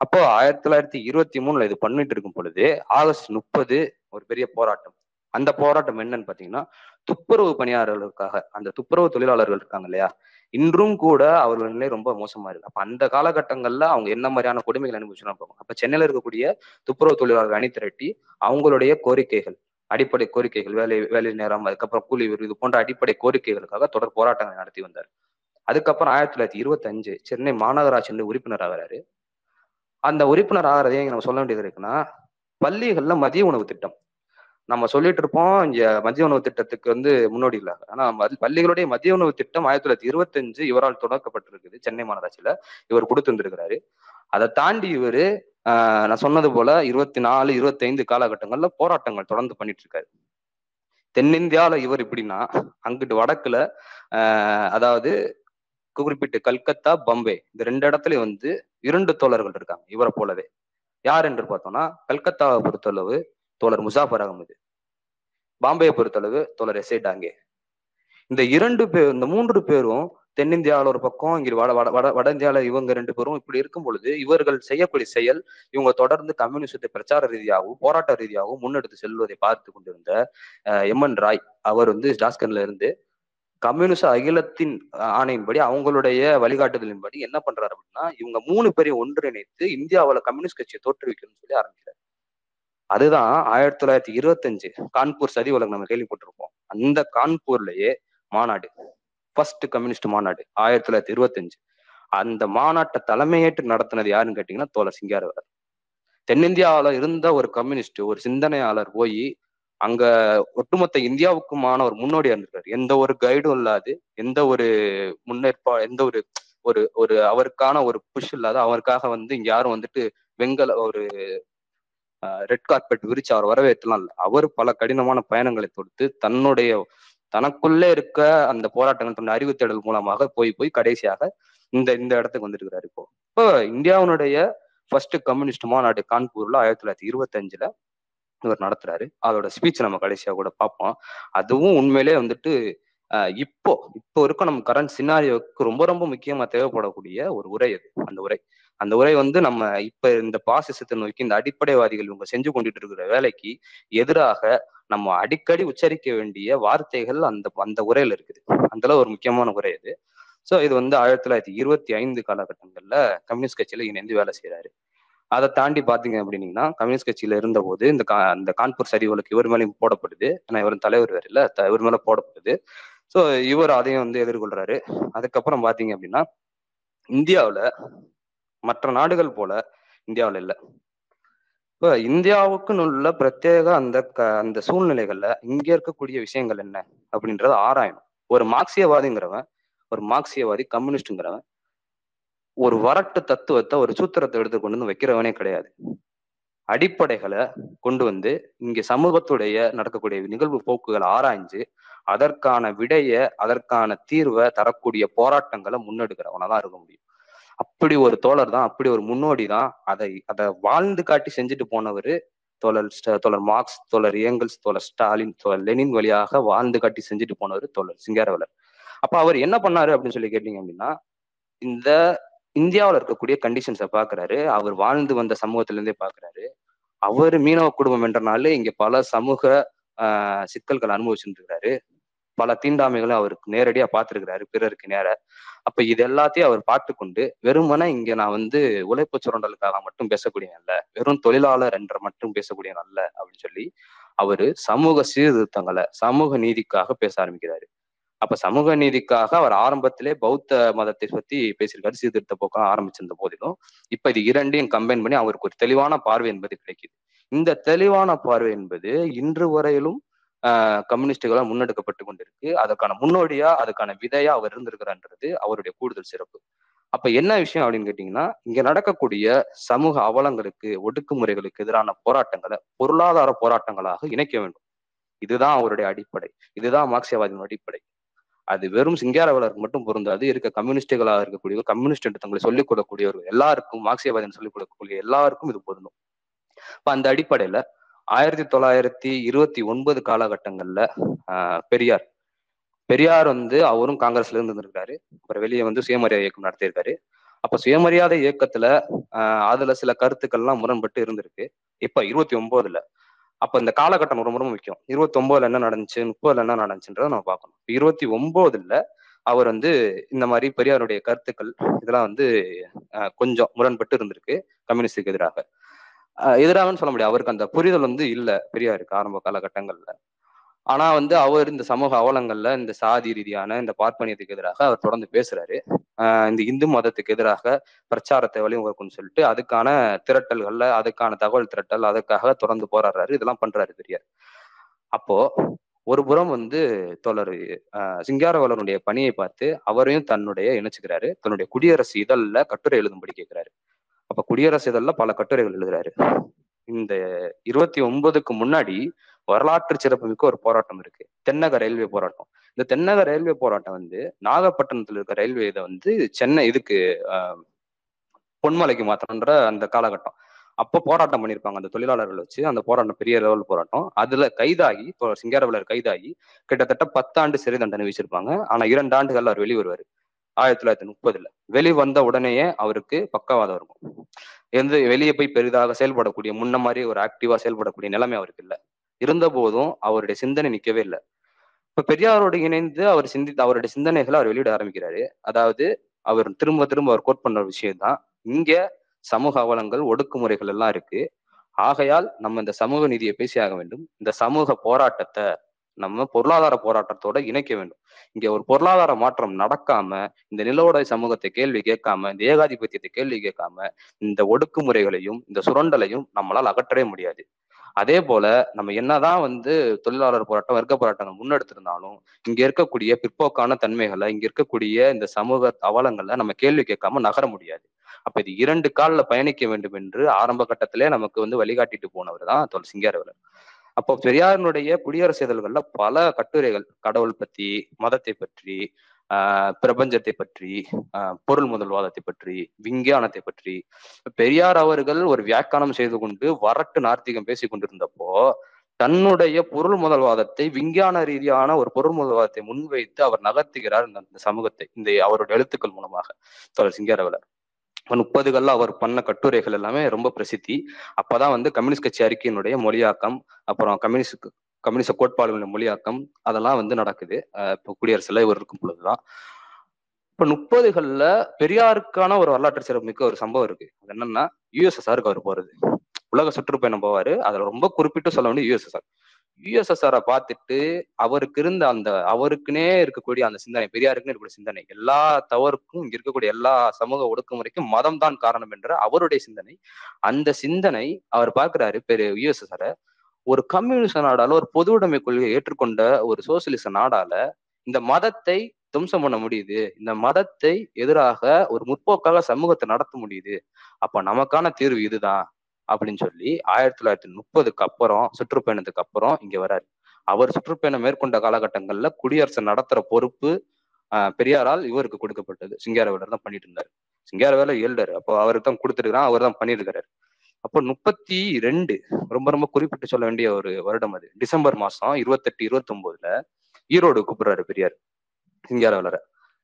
அப்போ ஆயிரத்தி தொள்ளாயிரத்தி இருபத்தி மூணுல இது பண்ணிட்டு இருக்கும் பொழுது ஆகஸ்ட் முப்பது ஒரு பெரிய போராட்டம். அந்த போராட்டம் என்னன்னு பாத்தீங்கன்னா துப்புரவு பணியாளர்களுக்காக அந்த துப்புரவு தொழிலாளர்கள் இருக்காங்க இல்லையா? இன்றும் கூட அவர்கள் நிலை ரொம்ப மோசமா இருக்கு. அப்ப அந்த காலகட்டங்கள்ல அவங்க என்ன மாதிரியான கொடுமைகள் அனுபவிச்சுலாம் போவாங்க அப்ப சென்னையில இருக்கக்கூடிய துப்புரவு தொழிலாளர்கள் அணி திரட்டி அவங்களுடைய கோரிக்கைகள் அடிப்படை கோரிக்கைகள் வேலை வேலை நேரம் அதுக்கப்புறம் கூலி இது போன்ற அடிப்படை கோரிக்கைகளுக்காக தொடர் போராட்டங்களை நடத்தி வந்தார். அதுக்கப்புறம் ஆயிரத்தி தொள்ளாயிரத்தி இருபத்தஞ்சு சென்னை மாநகராட்சியில உறுப்பினர் ஆகிறாரு. அந்த உறுப்பினர் ஆகிறதே நம்ம சொல்ல வேண்டியது இருக்குன்னா பள்ளிகள்ல மதிய உணவு திட்டம். நம்ம சொல்லிட்டு இருப்போம் இங்க மதிய உணவு திட்டத்துக்கு வந்து முன்னோடி ஆனா பள்ளிகளுடைய மதிய உணவு திட்டம் ஆயிரத்தி தொள்ளாயிரத்தி இருபத்தஞ்சு இவரால் தொடக்கப்பட்டிருக்குது. சென்னை மாநகராட்சியில இவர் கொடுத்திருந்திருக்கிறாரு. அதை தாண்டி இவரு ஆஹ் நான் சொன்னது போல இருபத்தி நாலு இருபத்தி ஐந்து காலகட்டங்கள்ல போராட்டங்கள் தொடர்ந்து பண்ணிட்டு இருக்காரு தென்னிந்தியாவில் இவர் எப்படின்னா அங்கிட்டு வடக்குல அதாவது குறிப்பிட்டு கல்கத்தா பம்பே இந்த ரெண்டு இடத்துலயும் வந்து இரண்டு தோழர்கள் இருக்காங்க இவரை போலவே. யார் என்று பார்த்தோம்னா கல்கத்தாவை பொறுத்தளவு தோழர் முசாஃபர் அகமது பாம்பேயை பொறுத்தளவு தோழர் எஸ்ஏ டாங்கே. இந்த இரண்டு பேர் இந்த மூன்று பேரும் தென்னிந்தியாவில் ஒரு பக்கம் இங்க வட வட வட வட இந்தியாவில் இவங்க ரெண்டு பேரும் இப்படி இருக்கும் பொழுது இவர்கள் செய்யக்கூடிய செயல் இவங்க தொடர்ந்து கம்யூனிஸ்டத்தை பிரச்சார ரீதியாகவும் போராட்ட ரீதியாகவும் முன்னெடுத்து செல்வதை பார்த்து கொண்டிருந்த அஹ், எம் என் ராய் அவர் வந்து ஜாஸ்கன்ல இருந்து கம்யூனிஸ்ட் அகிலத்தின் ஆணையின்படி அவங்களுடைய வழிகாட்டுதலின்படி என்ன பண்றாரு அப்படின்னா இவங்க மூணு பேரையும் ஒன்றிணைத்து இந்தியாவில் கம்யூனிஸ்ட் கட்சியை தோற்றுவிக்கணும்னு சொல்லி ஆரம்பிக்கிறார். அதுதான் ஆயிரத்தி தொள்ளாயிரத்தி இருபத்தஞ்சு கான்பூர் சதி உலகம் நம்ம கேள்விப்பட்டிருப்போம். அந்த கான்பூர்லயே மாநாடு ஃபர்ஸ்ட் கம்யூனிஸ்ட் மாநாடு ஆயிரத்தி தொள்ளாயிரத்தி இருபத்தஞ்சு. அந்த மாநாட்டை தலைமையேற்று நடத்தினது யாருன்னு கேட்டீங்கன்னா தோழர் சிங்காரவர் தென்னிந்தியாவில இருந்த ஒரு கம்யூனிஸ்ட் ஒரு சிந்தனையாளர் போய் அங்க ஒட்டுமொத்த இந்தியாவுக்குமான ஒரு முன்னோடியா இருந்திருக்காரு. எந்த ஒரு கைடும் இல்லாது எந்த ஒரு முன்னேற்பா எந்த ஒரு ஒரு ஒரு அவருக்கான ஒரு புஷ் இல்லாத அவருக்காக வந்து இங்க யாரும் வந்துட்டு வெங்கல ஒரு ரெட் கார்பெட் விரிச்சு அவர் வரவேற்றலாம் இல்லை. அவர் பல கடினமான பயணங்களை தொடுத்து தன்னுடைய தனக்குள்ளே இருக்க அந்த போராட்டங்கள் தன்னுடைய அறிவு தேடல் மூலமாக போய் போய் கடைசியாக இந்த இந்த இடத்துக்கு வந்திருக்கிறாரு இப்போ. இப்போ இந்தியாவினுடைய ஃபர்ஸ்ட் கம்யூனிஸ்ட் மாநாடு கான்பூர்ல ஆயிரத்தி தொள்ளாயிரத்தி இருபத்தஞ்சுல இவர் நடத்துறாரு. அதோட ஸ்பீச் நம்ம கடைசியா கூட பார்ப்போம். அதுவும் உண்மையிலே வந்துட்டு இப்போ இப்போ இருக்க நம்ம கரண்ட் சினாரியோக்கு ரொம்ப ரொம்ப முக்கியமா தேவைப்படக்கூடிய ஒரு உரை அது அந்த உரை. அந்த உரை வந்து நம்ம இப்ப இந்த பாசிசத்தை நோக்கி இந்த அடிப்படைவாதிகள் இவங்க செஞ்சு கொண்டுட்டு இருக்கிற வேலைக்கு எதிராக நம்ம அடிக்கடி உச்சரிக்க வேண்டிய வார்த்தைகள் அந்த அந்த உரையில இருக்குது. அந்த அளவு ஒரு முக்கியமான உரை அது. ஸோ இது வந்து ஆயிரத்தி தொள்ளாயிரத்தி இருபத்தி ஐந்து காலகட்டங்கள்ல கம்யூனிஸ்ட் கட்சியில இணைந்து வேலை செய்யறாரு அதை தாண்டி பாத்தீங்க அப்படின்னீங்கன்னா கம்யூனிஸ்ட் கட்சியில இருந்தபோது இந்த கா இந்த கான்பூர் சரிவுகளுக்கு இவர் மேலேயும் போடப்படுது. ஏன்னா இவர் தலைவர் வேற இல்ல. இவர் மேல போடப்படுது. ஸோ இவர் அதையும் வந்து எதிர்கொள்றாரு. அதுக்கப்புறம் பாத்தீங்க அப்படின்னா இந்தியாவில மற்ற நாடுகள் போல இந்தியாவில இல்ல. இப்போ இந்தியாவுக்குன்னு உள்ள பிரத்யேக அந்த க- அந்த சூழ்நிலைகள்ல இங்க இருக்கக்கூடிய விஷயங்கள் என்ன அப்படின்றத ஆராயணும். ஒரு மார்க்சியவாதிங்கிறவன் ஒரு மார்க்சியவாதி கம்யூனிஸ்டுங்கிறவன் ஒரு வரட்டு தத்துவத்தை ஒரு சூத்திரத்தை எடுத்து கொண்டு வந்து வைக்கிறவனே கிடையாது. அடிப்படைகளை கொண்டு வந்து இங்க சமூகத்துடைய நடக்கக்கூடிய நிகழ்வு போக்குகளை ஆராய்ஞ்சு அதற்கான விடைய அதற்கான தீர்வை தரக்கூடிய போராட்டங்களை முன்னெடுக்கிறவனா தான் இருக்க முடியும். அப்படி ஒரு தோழர் தான் அப்படி ஒரு முன்னோடி தான் அதை அதை வாழ்ந்து காட்டி செஞ்சுட்டு போனவர் தோழர் ஸ்ட- தோழர் மார்க்ஸ் தோழர் ஏங்கல்ஸ் தோழர் ஸ்டாலின் தோழர் லெனின் வழியாக வாழ்ந்து காட்டி செஞ்சுட்டு போனவர் தோழர் சிங்காரவலர். அப்ப அவர் என்ன பண்ணாரு அப்படின்னு சொல்லி கேட்டீங்க அப்படின்னா இந்த இந்தியாவில் இருக்கக்கூடிய கண்டிஷன்ஸை பார்க்குறாரு அவர் வாழ்ந்து வந்த சமூகத்திலேருந்தே பார்க்குறாரு அவர் மீனவ குடும்பம் என்றனால இங்கே பல சமூக ஆஹ் சிக்கல்கள் அனுபவிச்சுட்டு இருக்காரு பல தீண்டாமைகளை அவருக்கு நேரடியா பார்த்துருக்கிறாரு பிறருக்கு நேர. அப்ப இது எல்லாத்தையும் அவர் பார்த்து கொண்டு வெறுமனே இங்க நான் வந்து உழைப்பு சுரண்டலுக்காக மட்டும் பேசக்கூடிய அல்ல வெறும் தொழிலாளர் என்ற மட்டும் பேசக்கூடிய அல்ல அப்படின்னு சொல்லி அவரு சமூக சீர்திருத்தங்களை சமூக நீதிக்காக பேச ஆரம்பிக்கிறாரு. அப்ப சமூக நீதிக்காக அவர் ஆரம்பத்திலே பௌத்த மதத்தை பத்தி பேசியிருக்காரு சீர்திருத்த போக்கம் ஆரம்பிச்சிருந்த போதிலும் இப்ப இது இரண்டையும் கம்பைன் பண்ணி அவருக்கு ஒரு தெளிவான பார்வை என்பது கிடைக்குது. இந்த தெளிவான பார்வை என்பது இன்று வரையிலும் ஆஹ் கம்யூனிஸ்டுகளால் முன்னெடுக்கப்பட்டு கொண்டிருக்கு. அதற்கான முன்னோடியா அதுக்கான விதையா அவர் இருந்திருக்கிறான்றது அவருடைய கூடுதல் சிறப்பு. அப்ப என்ன விஷயம் அப்படின்னு கேட்டீங்கன்னா இங்க நடக்கக்கூடிய சமூக அவலங்களுக்கு ஒடுக்குமுறைகளுக்கு எதிரான போராட்டங்களை பொருளாதார போராட்டங்களாக இணைக்க வேண்டும். இதுதான் அவருடைய அடிப்படை. இதுதான் மார்க்சியவாதியின் அடிப்படை. அது வெறும் சிங்காரவலருக்கு மட்டும் பொருந்தாது. இருக்க கம்யூனிஸ்டுகளாக இருக்கக்கூடிய கம்யூனிஸ்ட் என்று தங்களை சொல்லிக் கொடுக்கக்கூடியவர்கள் எல்லாருக்கும் மார்க்சியவாதின்னு சொல்லிக் கொடுக்கக்கூடிய எல்லாருக்கும் இது பொருந்தும். இப்ப அந்த அடிப்படையில ஆயிரத்தி தொள்ளாயிரத்தி இருபத்தி ஒன்பது காலகட்டங்கள்ல ஆஹ் பெரியார். பெரியார் வந்து அவரும் காங்கிரஸ்ல இருந்து இருந்திருக்காரு அப்புறம் வெளியே வந்து சுயமரியாதை இயக்கம் நடத்தியிருக்காரு. அப்ப சுயமரியாதை இயக்கத்துல அஹ் அதுல சில கருத்துக்கள்லாம் முரண்பட்டு இருந்திருக்கு. இப்ப இருபத்தி ஒன்பதுல அப்ப இந்த காலகட்டம் ரொம்ப ரொம்ப முக்கியம். இருபத்தி ஒன்பதுல என்ன நடந்துச்சு முப்பதுல என்ன நடந்துச்சுன்றத நம்ம பார்க்கணும். இருபத்தி ஒன்பதுல அவர் வந்து இந்த மாதிரி பெரியாருடைய கருத்துக்கள் இதெல்லாம் வந்து கொஞ்சம் முரண்பட்டு இருந்திருக்கு கம்யூனிஸ்டுக்கு எதிராக. ஆஹ் எதிராகன்னு சொல்ல முடியாது. அவருக்கு அந்த புரிதல் வந்து இல்ல பெரியாருக்கு ஆரம்ப காலகட்டங்கள்ல. ஆனா வந்து அவர் இந்த சமூக அவலங்கள்ல இந்த சாதி ரீதியான இந்த பார்ப்பனியத்துக்கு எதிராக அவர் தொடர்ந்து பேசுறாரு. இந்த இந்து மதத்துக்கு எதிராக பிரச்சாரத்தை வழிவகுக்கும்னு சொல்லிட்டு அதுக்கான திரட்டல்கள்ல அதுக்கான தகவல் திரட்டல் அதுக்காக தொடர்ந்து போராடுறாரு. இதெல்லாம் பண்றாரு பெரியார். அப்போ ஒரு புறம் வந்து தொடர் சிங்காரவலருடைய பணியை பார்த்து அவரையும் தன்னுடைய இணைச்சுக்கிறாரு. தன்னுடைய குடியரசு இதழில் கட்டுரை எழுதும்படி கேட்கிறாரு அப்ப குடியரசு இதழில் பல கட்டுரைகள் எழுதுறாரு. இந்த இருபத்தி ஒன்பதுக்கு முன்னாடி வரலாற்று சிறப்புமிக்க ஒரு போராட்டம் இருக்கு. தென்னக ரயில்வே போராட்டம். இந்த தென்னக ரயில்வே போராட்டம் வந்து நாகப்பட்டினத்துல இருக்க ரயில்வே இதை வந்து சென்னை இதுக்கு பொன்மலைக்கு மாத்தணுன்ற அந்த காலகட்டம். அப்போ போராட்டம் பண்ணியிருப்பாங்க அந்த தொழிலாளர்கள் வச்சு. அந்த போராட்டம் பெரிய லெவல் போராட்டம். அதுல கைதாகி இப்போ சிங்காரவலர் கைதாகி கிட்டத்தட்ட பத்தாண்டு சிறை தண்டனை வச்சிருப்பாங்க ஆனா இரண்டு ஆண்டுகள் அவர் வெளிவருவாரு. ஆயிரத்தி தொள்ளாயிரத்தி முப்பதுல. வெளி வந்த உடனேயே அவருக்கு பக்கவாதம் இருக்கும். எந்த வெளியே போய் பெரிதாக செயல்படக்கூடிய முன்ன மாதிரி ஒரு ஆக்டிவா செயல்படக்கூடிய நிலைமை அவருக்கு இல்லை. இருந்த போதும் அவருடைய சிந்தனை நிக்கவே இல்லை. இப்ப பெரியாரோடு இணைந்து அவர் சிந்தித்த அவருடைய சிந்தனைகளை அவர் வெளியிட ஆரம்பிக்கிறாரு. அதாவது அவர் திரும்ப திரும்ப அவர் கோட் பண்ண விஷயம் தான் இங்க சமூக அவலங்கள் ஒடுக்குமுறைகள் எல்லாம் இருக்கு. ஆகையால் நம்ம இந்த சமூக நீதியை பேசியாக வேண்டும். இந்த சமூக போராட்டத்தை நம்ம பொருளாதார போராட்டத்தோட இணைக்க வேண்டும். இங்க ஒரு பொருளாதார மாற்றம் நடக்காம இந்த நிலவுடை சமூகத்தை கேள்வி கேட்காம இந்த ஏகாதிபத்தியத்தை கேள்வி கேட்காம இந்த ஒடுக்குமுறைகளையும் இந்த சுரண்டலையும் நம்மளால் அகற்றவே முடியாது. அதே போல நம்ம என்னதான் வந்து தொழிலாளர் போராட்டம் வர்க்க போராட்டங்கள் முன்னெடுத்திருந்தாலும் இங்க இருக்கக்கூடிய பிற்போக்கான தன்மைகளை இங்க இருக்கக்கூடிய இந்த சமூக அவலங்களை நம்ம கேள்வி கேட்காம நகர முடியாது. அப்ப இது இரண்டு காலில் பயணிக்க வேண்டும் என்று ஆரம்ப கட்டத்திலே நமக்கு வந்து வழிகாட்டிட்டு போனவர் தான் தொல் சிங்காரவலர். அப்போ பெரியாரினுடைய குடியரசு இதழ்கள்ல பல கட்டுரைகள் கடவுள் பத்தி மதத்தை பற்றி பிரபஞ்சத்தை பற்றி ஆஹ் பொருள் முதல்வாதத்தை பற்றி விஞ்ஞானத்தை பற்றி. பெரியார் அவர்கள் ஒரு வியாக்கியானம் செய்து கொண்டு வரட்டு நார்த்திகம் பேசிக் கொண்டிருந்தப்போ தன்னுடைய பொருள் முதல்வாதத்தை விஞ்ஞான ரீதியான ஒரு பொருள் முதல்வாதத்தை முன்வைத்து அவர் நகர்த்துகிறார் இந்த சமூகத்தை இந்த அவருடைய எழுத்துக்கள் மூலமாக. தொடர் சிங்காரவலர். முப்பதுகள்ல அவர் பண்ண கட்டுரைகள் எல்லாமே ரொம்ப பிரசித்தி. அப்பதான் வந்து கம்யூனிஸ்ட் கட்சி அறிக்கையினுடைய மொழியாக்கம் அப்புறம் கம்யூனிஸ்ட் கம்யூனிஸ்ட கோட்பாடுகளின் மொழியாக்கம் அதெல்லாம் வந்து நடக்குது. இப்போ குடியரசுல இவர் இருக்கும் பொழுதுதான். இப்ப முப்பதுகள்ல பெரியாருக்கான ஒரு வரலாற்று சிறப்புமிக்க ஒரு சம்பவம் இருக்கு. அது என்னன்னா யூஎஸ்எஸ்ஆருக்கு அவர் போறது. உலக சுற்றுப்பயணம் போவாரு அதுல ரொம்ப குறிப்பிட்டு சொல்ல வேண்டிய யூஎஸ்எஸ்ஆர் யுஎஸ்எஸ்ஆரை பார்த்துட்டு அவருக்கு இருந்த அந்த அவருக்குனே இருக்கக்கூடிய அந்த சிந்தனை பெரியாருக்குன்னு இருக்கக்கூடிய சிந்தனை எல்லா தவறுக்கும் இங்க இருக்கக்கூடிய எல்லா சமூக ஒடுக்குமுறைக்கும் மதம் தான் காரணம் என்ற அவருடைய சிந்தனை அந்த சிந்தனை அவர் பார்க்கிறாரு பெரு யுஎஸ்எஸ்ஆரை ஒரு கம்யூனிஸ்ட் நாடால ஒரு பொது உடைமை கொள்கையை ஏற்றுக்கொண்ட ஒரு சோசியலிச நாடால இந்த மதத்தை துவம்சம் பண்ண முடியுது. இந்த மதத்தை எதிராக ஒரு முற்போக்காக சமூகத்தை நடத்த முடியுது. அப்ப நமக்கான தீர்வு இதுதான். அப்படின்னு சொல்லி ஆயிரத்தி தொள்ளாயிரத்தி முப்பதுக்கு அப்புறம் சுற்றுப்பயணத்துக்கு அப்புறம் இங்க வராரு அவர் சுற்றுப்பயணம் மேற்கொண்ட காலகட்டங்கள்ல குடியரசு நடத்துற பொறுப்பு பெரியாரால் இவருக்கு கொடுக்கப்பட்டது. சிங்காரவேலர் தான் பண்ணிட்டு இருந்தாரு. சிங்காரவேலர் எழுதாரு அப்போ அவருக்கு தான் கொடுத்துருக்கான் அவர் தான் பண்ணியிருக்கிறாரு அப்போ முப்பத்தி ரெண்டு ரொம்ப ரொம்ப குறிப்பிட்டு சொல்ல வேண்டிய ஒரு வருடம் அது. டிசம்பர் மாசம் இருபத்தெட்டு இருபத்தி ஒன்பதுல ஈரோடு கூப்பிடுறாரு பெரியார் சிங்காரவேலரை.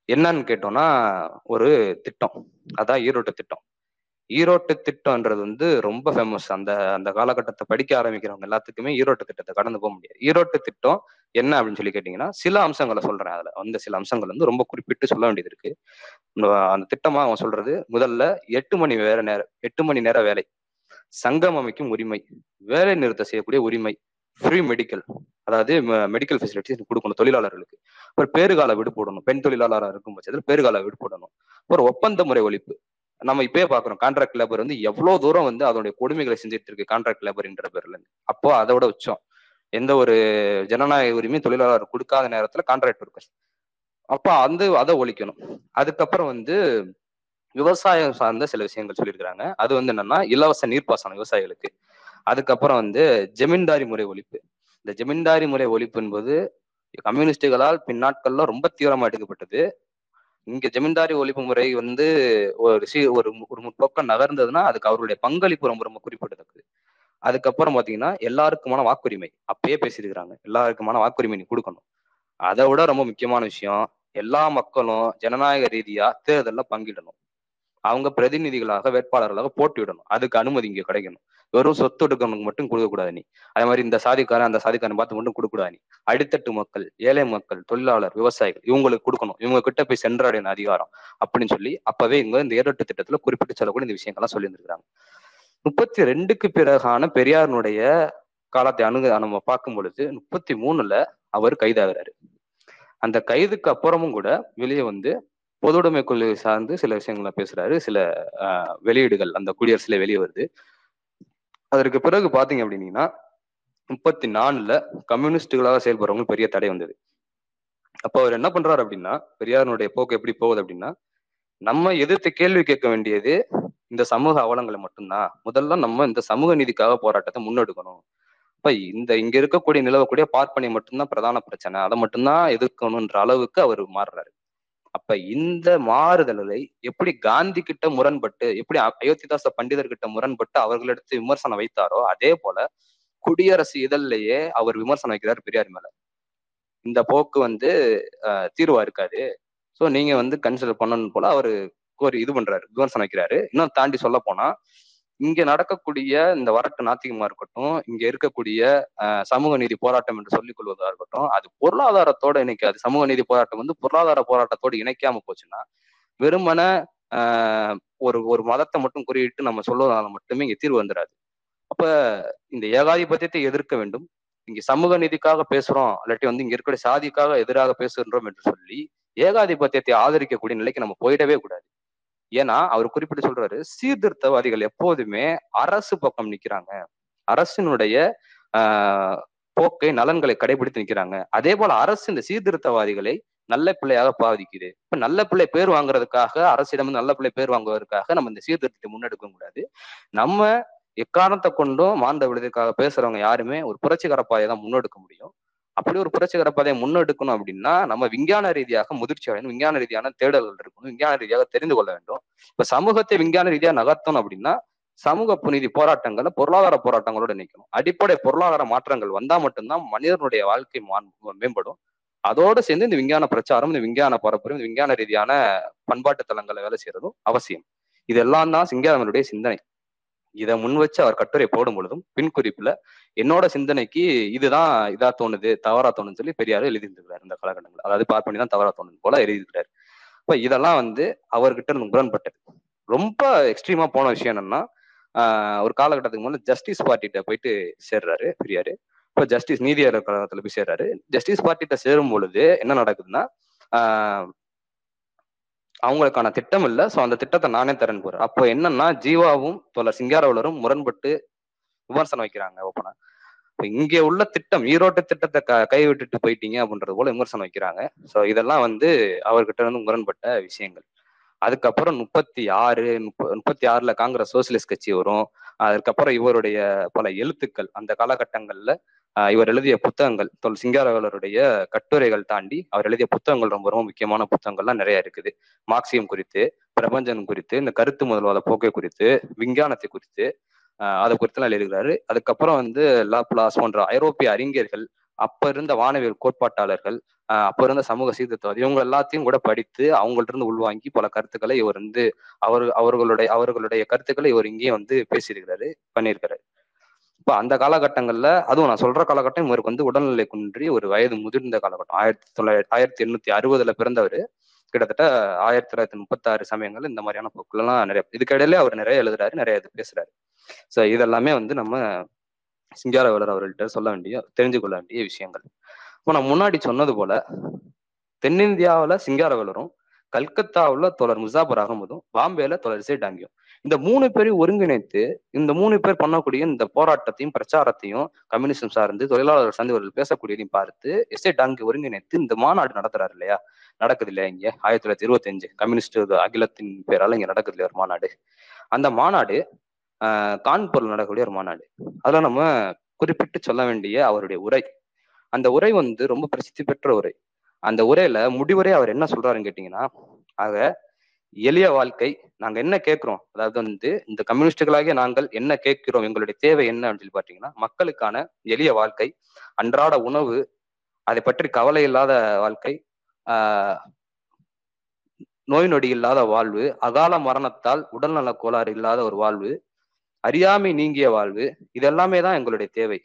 என்னன்னு கேட்டோம்னா ஒரு திட்டம். அதான் ஈரோட்டு திட்டம். ஈரோட்டு திட்டம்ன்றது வந்து ரொம்ப ஃபேமஸ் அந்த அந்த காலகட்டத்தை படிக்க ஆரம்பிக்கிறவங்க எல்லாத்துக்குமே ஈரோட்டு திட்டத்தை கடந்து போக முடியாது. ஈரோட்டு திட்டம் என்ன அப்படின்னு சொல்லி கேட்டீங்கன்னா சில அம்சங்களை சொல்றேன் அதுல. அந்த சில அம்சங்கள் வந்து ரொம்ப குறிப்பிட்டு சொல்ல வேண்டியது இருக்கு. அந்த திட்டமா அவன் சொல்றது முதல்ல எட்டு மணி வேற நேரம் எட்டு மணி நேர வேலை. சங்கம் அமைக்கும் உரிமை. வேலை நிறுத்தம் செய்யக்கூடிய உரிமை. ஃப்ரீ மெடிக்கல் அதாவது மெடிக்கல் ஃபெசிலிட்டிஸ் கொடுக்கணும் தொழிலாளர்களுக்கு. அப்புறம் பேறுகால விடுபடணும். பெண் தொழிலாளராக இருக்கும் பட்சத்தில் பேறுகால விடுபடணும். போடணும் ஒப்பந்த முறை ஒழிப்பு. நம்ம இப்பயே பாக்குறோம் கான்ட்ராக்ட் லேபர் வந்து எவ்வளவு தூரம் வந்து அதோடைய கொடுமைகளை செஞ்சுட்டு இருக்கு கான்ட்ராக்ட் லேபர்ன்ற பேர்ல இருந்து. அப்போ அதோட உச்சம். எந்த ஒரு ஜனநாயக உரிமையும் தொழிலாளர் கொடுக்காத நேரத்துல கான்ட்ராக்ட் ஒர்க்கர்ஸ் அப்போ அந்த அதை ஒழிக்கணும். அதுக்கப்புறம் வந்து விவசாயம் சார்ந்த சில விஷயங்கள் சொல்லியிருக்கிறாங்க. அது வந்து என்னன்னா இலவச நீர்ப்பாசனம் விவசாயிகளுக்கு. அதுக்கப்புறம் வந்து ஜமீன்தாரி முறை ஒழிப்பு. இந்த ஜமீன்தாரி முறை ஒழிப்பு என்பது கம்யூனிஸ்டுகளால் பின்னாட்கள்ல ரொம்ப தீவிரமா எடுக்கப்பட்டது. இங்க ஜமீன்தாரி ஒழிப்பு முறை வந்து ஒரு சி ஒரு ஒரு முற்போக்கம் நகர்ந்ததுன்னா அதுக்கு அவருடைய பங்களிப்பு ரொம்ப ரொம்ப குறிப்பிடத்தக்கது. அதுக்கப்புறம் பாத்தீங்கன்னா எல்லாருக்குமான வாக்குரிமை அப்பயே பேசியிருக்கிறாங்க. எல்லாருக்குமான வாக்குரிமை நீ கொடுக்கணும். அதை விட ரொம்ப முக்கியமான விஷயம் எல்லா மக்களும் ஜனநாயக ரீதியா தேர்தலில் பங்கிடணும். அவங்க பிரதிநிதிகளாக வேட்பாளர்களாக போட்டியிடணும். அதுக்கு அனுமதி இங்க கிடைக்கணும். வெறும் சொத்து எடுக்கணுக்கு மட்டும் கொடுக்கக்கூடாது நீ. அதே மாதிரி இந்த சாதிக்காரன் அந்த சாதிக்காரன் பார்த்து மட்டும் கொடுக்கூடாது நீ. அடித்தட்டு மக்கள் ஏழை மக்கள் தொழிலாளர் விவசாயிகள் இவங்களுக்கு கொடுக்கணும். இவங்க கிட்ட போய் சென்றடையணும் அதிகாரம் அப்படின்னு சொல்லி அப்பவே இங்க இந்த ஏரோட்டு திட்டத்துல குறிப்பிட்டு சொல்லக்கூடிய இந்த விஷயங்கள்லாம் சொல்லியிருந்திருக்காங்க முப்பத்தி ரெண்டுக்கு பிறகான பெரியாருனுடைய காலத்தை அணுகு நம்ம பார்க்கும் பொழுது முப்பத்தி மூணுல அவர் கைதாகிறாரு. அந்த கைதுக்கு அப்புறமும் கூட வெளியே வந்து பொதுவுடைமை கொள்கை சார்ந்து சில விஷயங்கள பேசுறாரு. சில வெளியீடுகள் அந்த குடியரசுல வெளியே வருது. அதற்கு பிறகு பாத்தீங்க அப்படின்னீங்கன்னா முப்பத்தி நாலுல கம்யூனிஸ்டுகளாக செயல்படுறவங்க பெரிய தடை வந்தது. அப்போ அவர் என்ன பண்றாரு அப்படின்னா பெரியாரனுடைய போக்கு எப்படி போகுது அப்படின்னா நம்ம எதிர்த்து கேள்வி கேட்க வேண்டியது இந்த சமூக அவலங்களை மட்டும்தான். முதல்ல நம்ம இந்த சமூக நீதிக்காக போராட்டத்தை முன்னெடுக்கணும். அப்ப இந்த இங்க இருக்கக்கூடிய நிலவக்கூடிய பார்ப்பனை மட்டும்தான் பிரதான பிரச்சனை. அதை மட்டும்தான் எதிர்க்கணும்ன்ற அளவுக்கு அவர் மாறுறாரு. அப்ப இந்த மாறுதல்களை எப்படி காந்தி கிட்ட முரண்பட்டு எப்படி அயோத்திதாச பண்டிதர் கிட்ட முரண்பட்டு அவர்களிடத்து விமர்சனம் வைத்தாரோ அதே போல குடியரசு இதழிலேயே அவர் விமர்சனம் வைக்கிறார் பெரியார் மேல. இந்த போக்கு வந்து தீர்வா இருக்காது. ஸோ நீங்க வந்து கன்சிடர் பண்ணணும் போல அவரு கோரி இது பண்றாரு விமர்சனம் வைக்கிறாரு. இன்னும் தாண்டி சொல்ல போனா இங்க நடக்கக்கூடிய இந்த வரட்டு நாத்திகமா இருக்கட்டும் இங்க இருக்கக்கூடிய சமூக நீதி போராட்டம் என்று சொல்லிக் கொள்வதா இருக்கட்டும் அது பொருளாதாரத்தோட இணைக்காது சமூக நீதி போராட்டம் வந்து பொருளாதார போராட்டத்தோடு இணைக்காம போச்சுன்னா வெறுமன ஒரு ஒரு மதத்தை மட்டும் குறியிட்டு நம்ம சொல்லுவதால மட்டுமே இங்க தீர்வு வந்துடாது அப்ப இந்த ஏகாதிபத்தியத்தை எதிர்க்க வேண்டும். இங்க சமூக நீதிக்காக பேசுறோம் இல்லாட்டி வந்து இங்க இருக்கிற சாதிக்காக எதிராக பேசுகின்றோம் என்று சொல்லி ஏகாதிபத்தியத்தை ஆதரிக்கக்கூடிய நிலைக்கு நம்ம போயிடவே கூடாது. ஏன்னா அவர் குறிப்பிட்டு சொல்றாரு சீர்திருத்தவாதிகள் எப்போதுமே அரசு பக்கம் நிக்கிறாங்க. அரசினுடைய போக்கை நலன்களை கடைபிடித்து நிக்கிறாங்க. அதே போல அரசு இந்த சீர்திருத்தவாதிகளை நல்ல பிள்ளையாக பாதிக்குது. இப்ப நல்ல பிள்ளை பேர் வாங்குறதுக்காக அரசிடம் நல்ல பிள்ளை பேர் வாங்குவதற்காக நம்ம இந்த சீர்திருத்தத்தை முன்னெடுக்க கூடாது. நம்ம எக்காரணத்தை கொண்டும் மாந்த விடுதலுக்காக பேசுறவங்க யாருமே ஒரு புரட்சிகர பாதையை தான் முன்னெடுக்க முடியும். அப்படி ஒரு புரட்சிகர பாதையை முன்னெடுக்கணும் அப்படின்னா நம்ம விஞ்ஞான ரீதியாக முதிர்ச்சி அடையணும். விஞ்ஞான ரீதியான தேடல்கள் இருக்கணும். விஞ்ஞான ரீதியாக தெரிந்து கொள்ள வேண்டும். இப்ப சமூகத்தை விஞ்ஞான ரீதியா நகர்த்தணும் அப்படின்னா சமூக புனிதி போராட்டங்களை பொருளாதார போராட்டங்களோட நிற்கணும் அடிப்படை பொருளாதார மாற்றங்கள் வந்தா மட்டும்தான் மனிதனுடைய வாழ்க்கை மேம்படும். அதோடு சேர்ந்து இந்த விஞ்ஞான பிரச்சாரம் இந்த விஞ்ஞான பரப்புரையும் இந்த விஞ்ஞான ரீதியான பண்பாட்டு தளங்களை வேலை செய்யறதும் அவசியம். இதெல்லாம் தான் சிங்காரவனுடைய சிந்தனை. இதை முன் வச்சு அவர் கட்டுரை போடும் பொழுதும் பின் குறிப்புல என்னோட சிந்தனைக்கு இதுதான் இதா தோணுது தவறா தோணுன்னு சொல்லி பெரியார் எழுதியிருக்கிறார் இந்த காலகட்டங்கள். அதாவது பார்ப்பனி தான் தவறா தோணுது போல எழுதியிருக்கிறார். இப்ப இதெல்லாம் வந்து அவர்கிட்ட இருந்து முரண்பட்டது. ரொம்ப எக்ஸ்ட்ரீமா போன விஷயம் என்னன்னா ஒரு காலகட்டத்துக்கு முன்னாடி ஜஸ்டிஸ் பார்ட்டிகிட்ட போயிட்டு சேர்றாரு பெரியாரு. இப்ப ஜஸ்டிஸ் நீதியாளர் கழகத்துல போய் சேர்றாரு. ஜஸ்டிஸ் பார்ட்டிட்ட சேரும் பொழுது என்ன நடக்குதுன்னா அவங்களுக்கான திட்டம் இல்லை ஸோ அந்த திட்டத்தை நானே தரேன் போறேன். அப்போ என்னன்னா ஜீவாவும் தொலை சிங்காரவலரும் முரண்பட்டு விமர்சனம் வைக்கிறாங்க ஓப்பனா. இப்போ இங்கே உள்ள திட்டம் ஈரோட்டு திட்டத்தை க கைவிட்டுட்டு போயிட்டீங்க அப்படின்றது போல விமர்சனம் வைக்கிறாங்க. ஸோ இதெல்லாம் வந்து அவர்கிட்ட இருந்து முரண்பட்ட விஷயங்கள். அதுக்கப்புறம் முப்பத்தி ஆறு முப்ப முப்பத்தி ஆறுல காங்கிரஸ் சோசியலிஸ்ட் கட்சி வரும். அதுக்கப்புறம் இவருடைய பல எழுத்துக்கள் அந்த காலகட்டங்கள்ல இவர் எழுதிய புத்தகங்கள் தொல் சிங்காரவேலருடைய கட்டுரைகள் தாண்டி அவர் எழுதிய புத்தகங்கள் ரொம்ப ரொம்ப முக்கியமான புத்தகங்கள்லாம் நிறைய இருக்குது. மார்க்சியம் குறித்து பிரபஞ்சன் குறித்து இந்த கருத்து முதல்வாத போக்கை குறித்து விஞ்ஞானத்தை குறித்து அதை குறித்துலாம் எழுதுகிறாரு. அதுக்கப்புறம் வந்து லாப்லாஸ் போன்ற ஐரோப்பிய அறிஞர்கள் அப்ப இருந்த வானவியல் கோட்பாட்டாளர்கள் ஆஹ் அப்ப இருந்த சமூக சீர்திருத்தவாதி இவங்க எல்லாத்தையும் கூட படித்து அவங்கள்ட்ட இருந்து உள்வாங்கி பல கருத்துக்களை இவர் வந்து அவர் அவர்களுடைய அவர்களுடைய கருத்துக்களை இவர் இங்கேயும் வந்து பேசியிருக்கிறாரு பண்ணியிருக்கிறாரு. இப்போ அந்த காலகட்டங்களில் அதுவும் நான் சொல்ற காலகட்டம் இவருக்கு வந்து உடல்நிலை குன்றி ஒரு வயது முதிர்ந்த காலகட்டம். ஆயிரத்தி தொள்ளாயிரத்தி ஆயிரத்தி எண்ணூத்தி அறுபதுல பிறந்தவர். கிட்டத்தட்ட ஆயிரத்தி தொள்ளாயிரத்தி முப்பத்தாறு சமயங்கள் இந்த மாதிரியான போக்குலாம் நிறைய இதுக்கிடையில அவர் நிறைய எழுதுறாரு நிறைய இது பேசுறாரு. ஸோ இதெல்லாமே வந்து நம்ம சிங்காரவேலர் அவர்கள்ட்ட சொல்ல வேண்டிய தெரிஞ்சு கொள்ள வேண்டிய விஷயங்கள். இப்போ நான் முன்னாடி சொன்னது போல தென்னிந்தியாவில் சிங்காரவேலரும் கல்கத்தாவுல தோழர் முசாபர் அகமதும் பாம்பேல தோழர் இசை டாங்கியும். இந்த மூணு பேரையும் ஒருங்கிணைத்து இந்த மூணு பேர் பண்ணக்கூடிய இந்த போராட்டத்தையும் பிரச்சாரத்தையும் கம்யூனிசம் சார்ந்து தொழிலாளர் சார்ந்து பேசக்கூடியதையும் பார்த்து எஸ்ஏ டாங்கி ஒருங்கிணைத்து இந்த மாநாடு நடத்துறாரு இல்லையா? நடக்குது இல்லையா இங்க? ஆயிரத்தி தொள்ளாயிரத்தி இருபத்தி அஞ்சு கம்யூனிஸ்ட் அகிலத்தின் பேரால இங்க நடக்குது இல்லையா ஒரு மாநாடு? அந்த மாநாடு ஆஹ் கான்பூர்ல நடக்கக்கூடிய ஒரு மாநாடு. அதுல நம்ம குறிப்பிட்டு சொல்ல வேண்டிய அவருடைய உரை. அந்த உரை வந்து ரொம்ப பிரசித்தி பெற்ற உரை. அந்த உரையில முடிவுரை அவர் என்ன சொல்றாருன்னு கேட்டீங்கன்னா ஆக எளிய வாழ்க்கை நாங்க என்ன கேட்கிறோம்? அதாவது வந்து இந்த கம்யூனிஸ்டுகளாகிய நாங்கள் என்ன கேட்கிறோம்? எங்களுடைய தேவை என்ன அப்படின்னு சொல்லி பாத்தீங்கன்னா மக்களுக்கான எளிய வாழ்க்கை அன்றாட உணவு அதை பற்றி கவலை இல்லாத வாழ்க்கை ஆஹ் நோய் நொடி இல்லாத வாழ்வு அகால மரணத்தால் உடல்நல கோளாறு இல்லாத ஒரு வாழ்வு அறியாமை நீங்கிய வாழ்வு இதெல்லாமே தான் எங்களுடைய தேவை.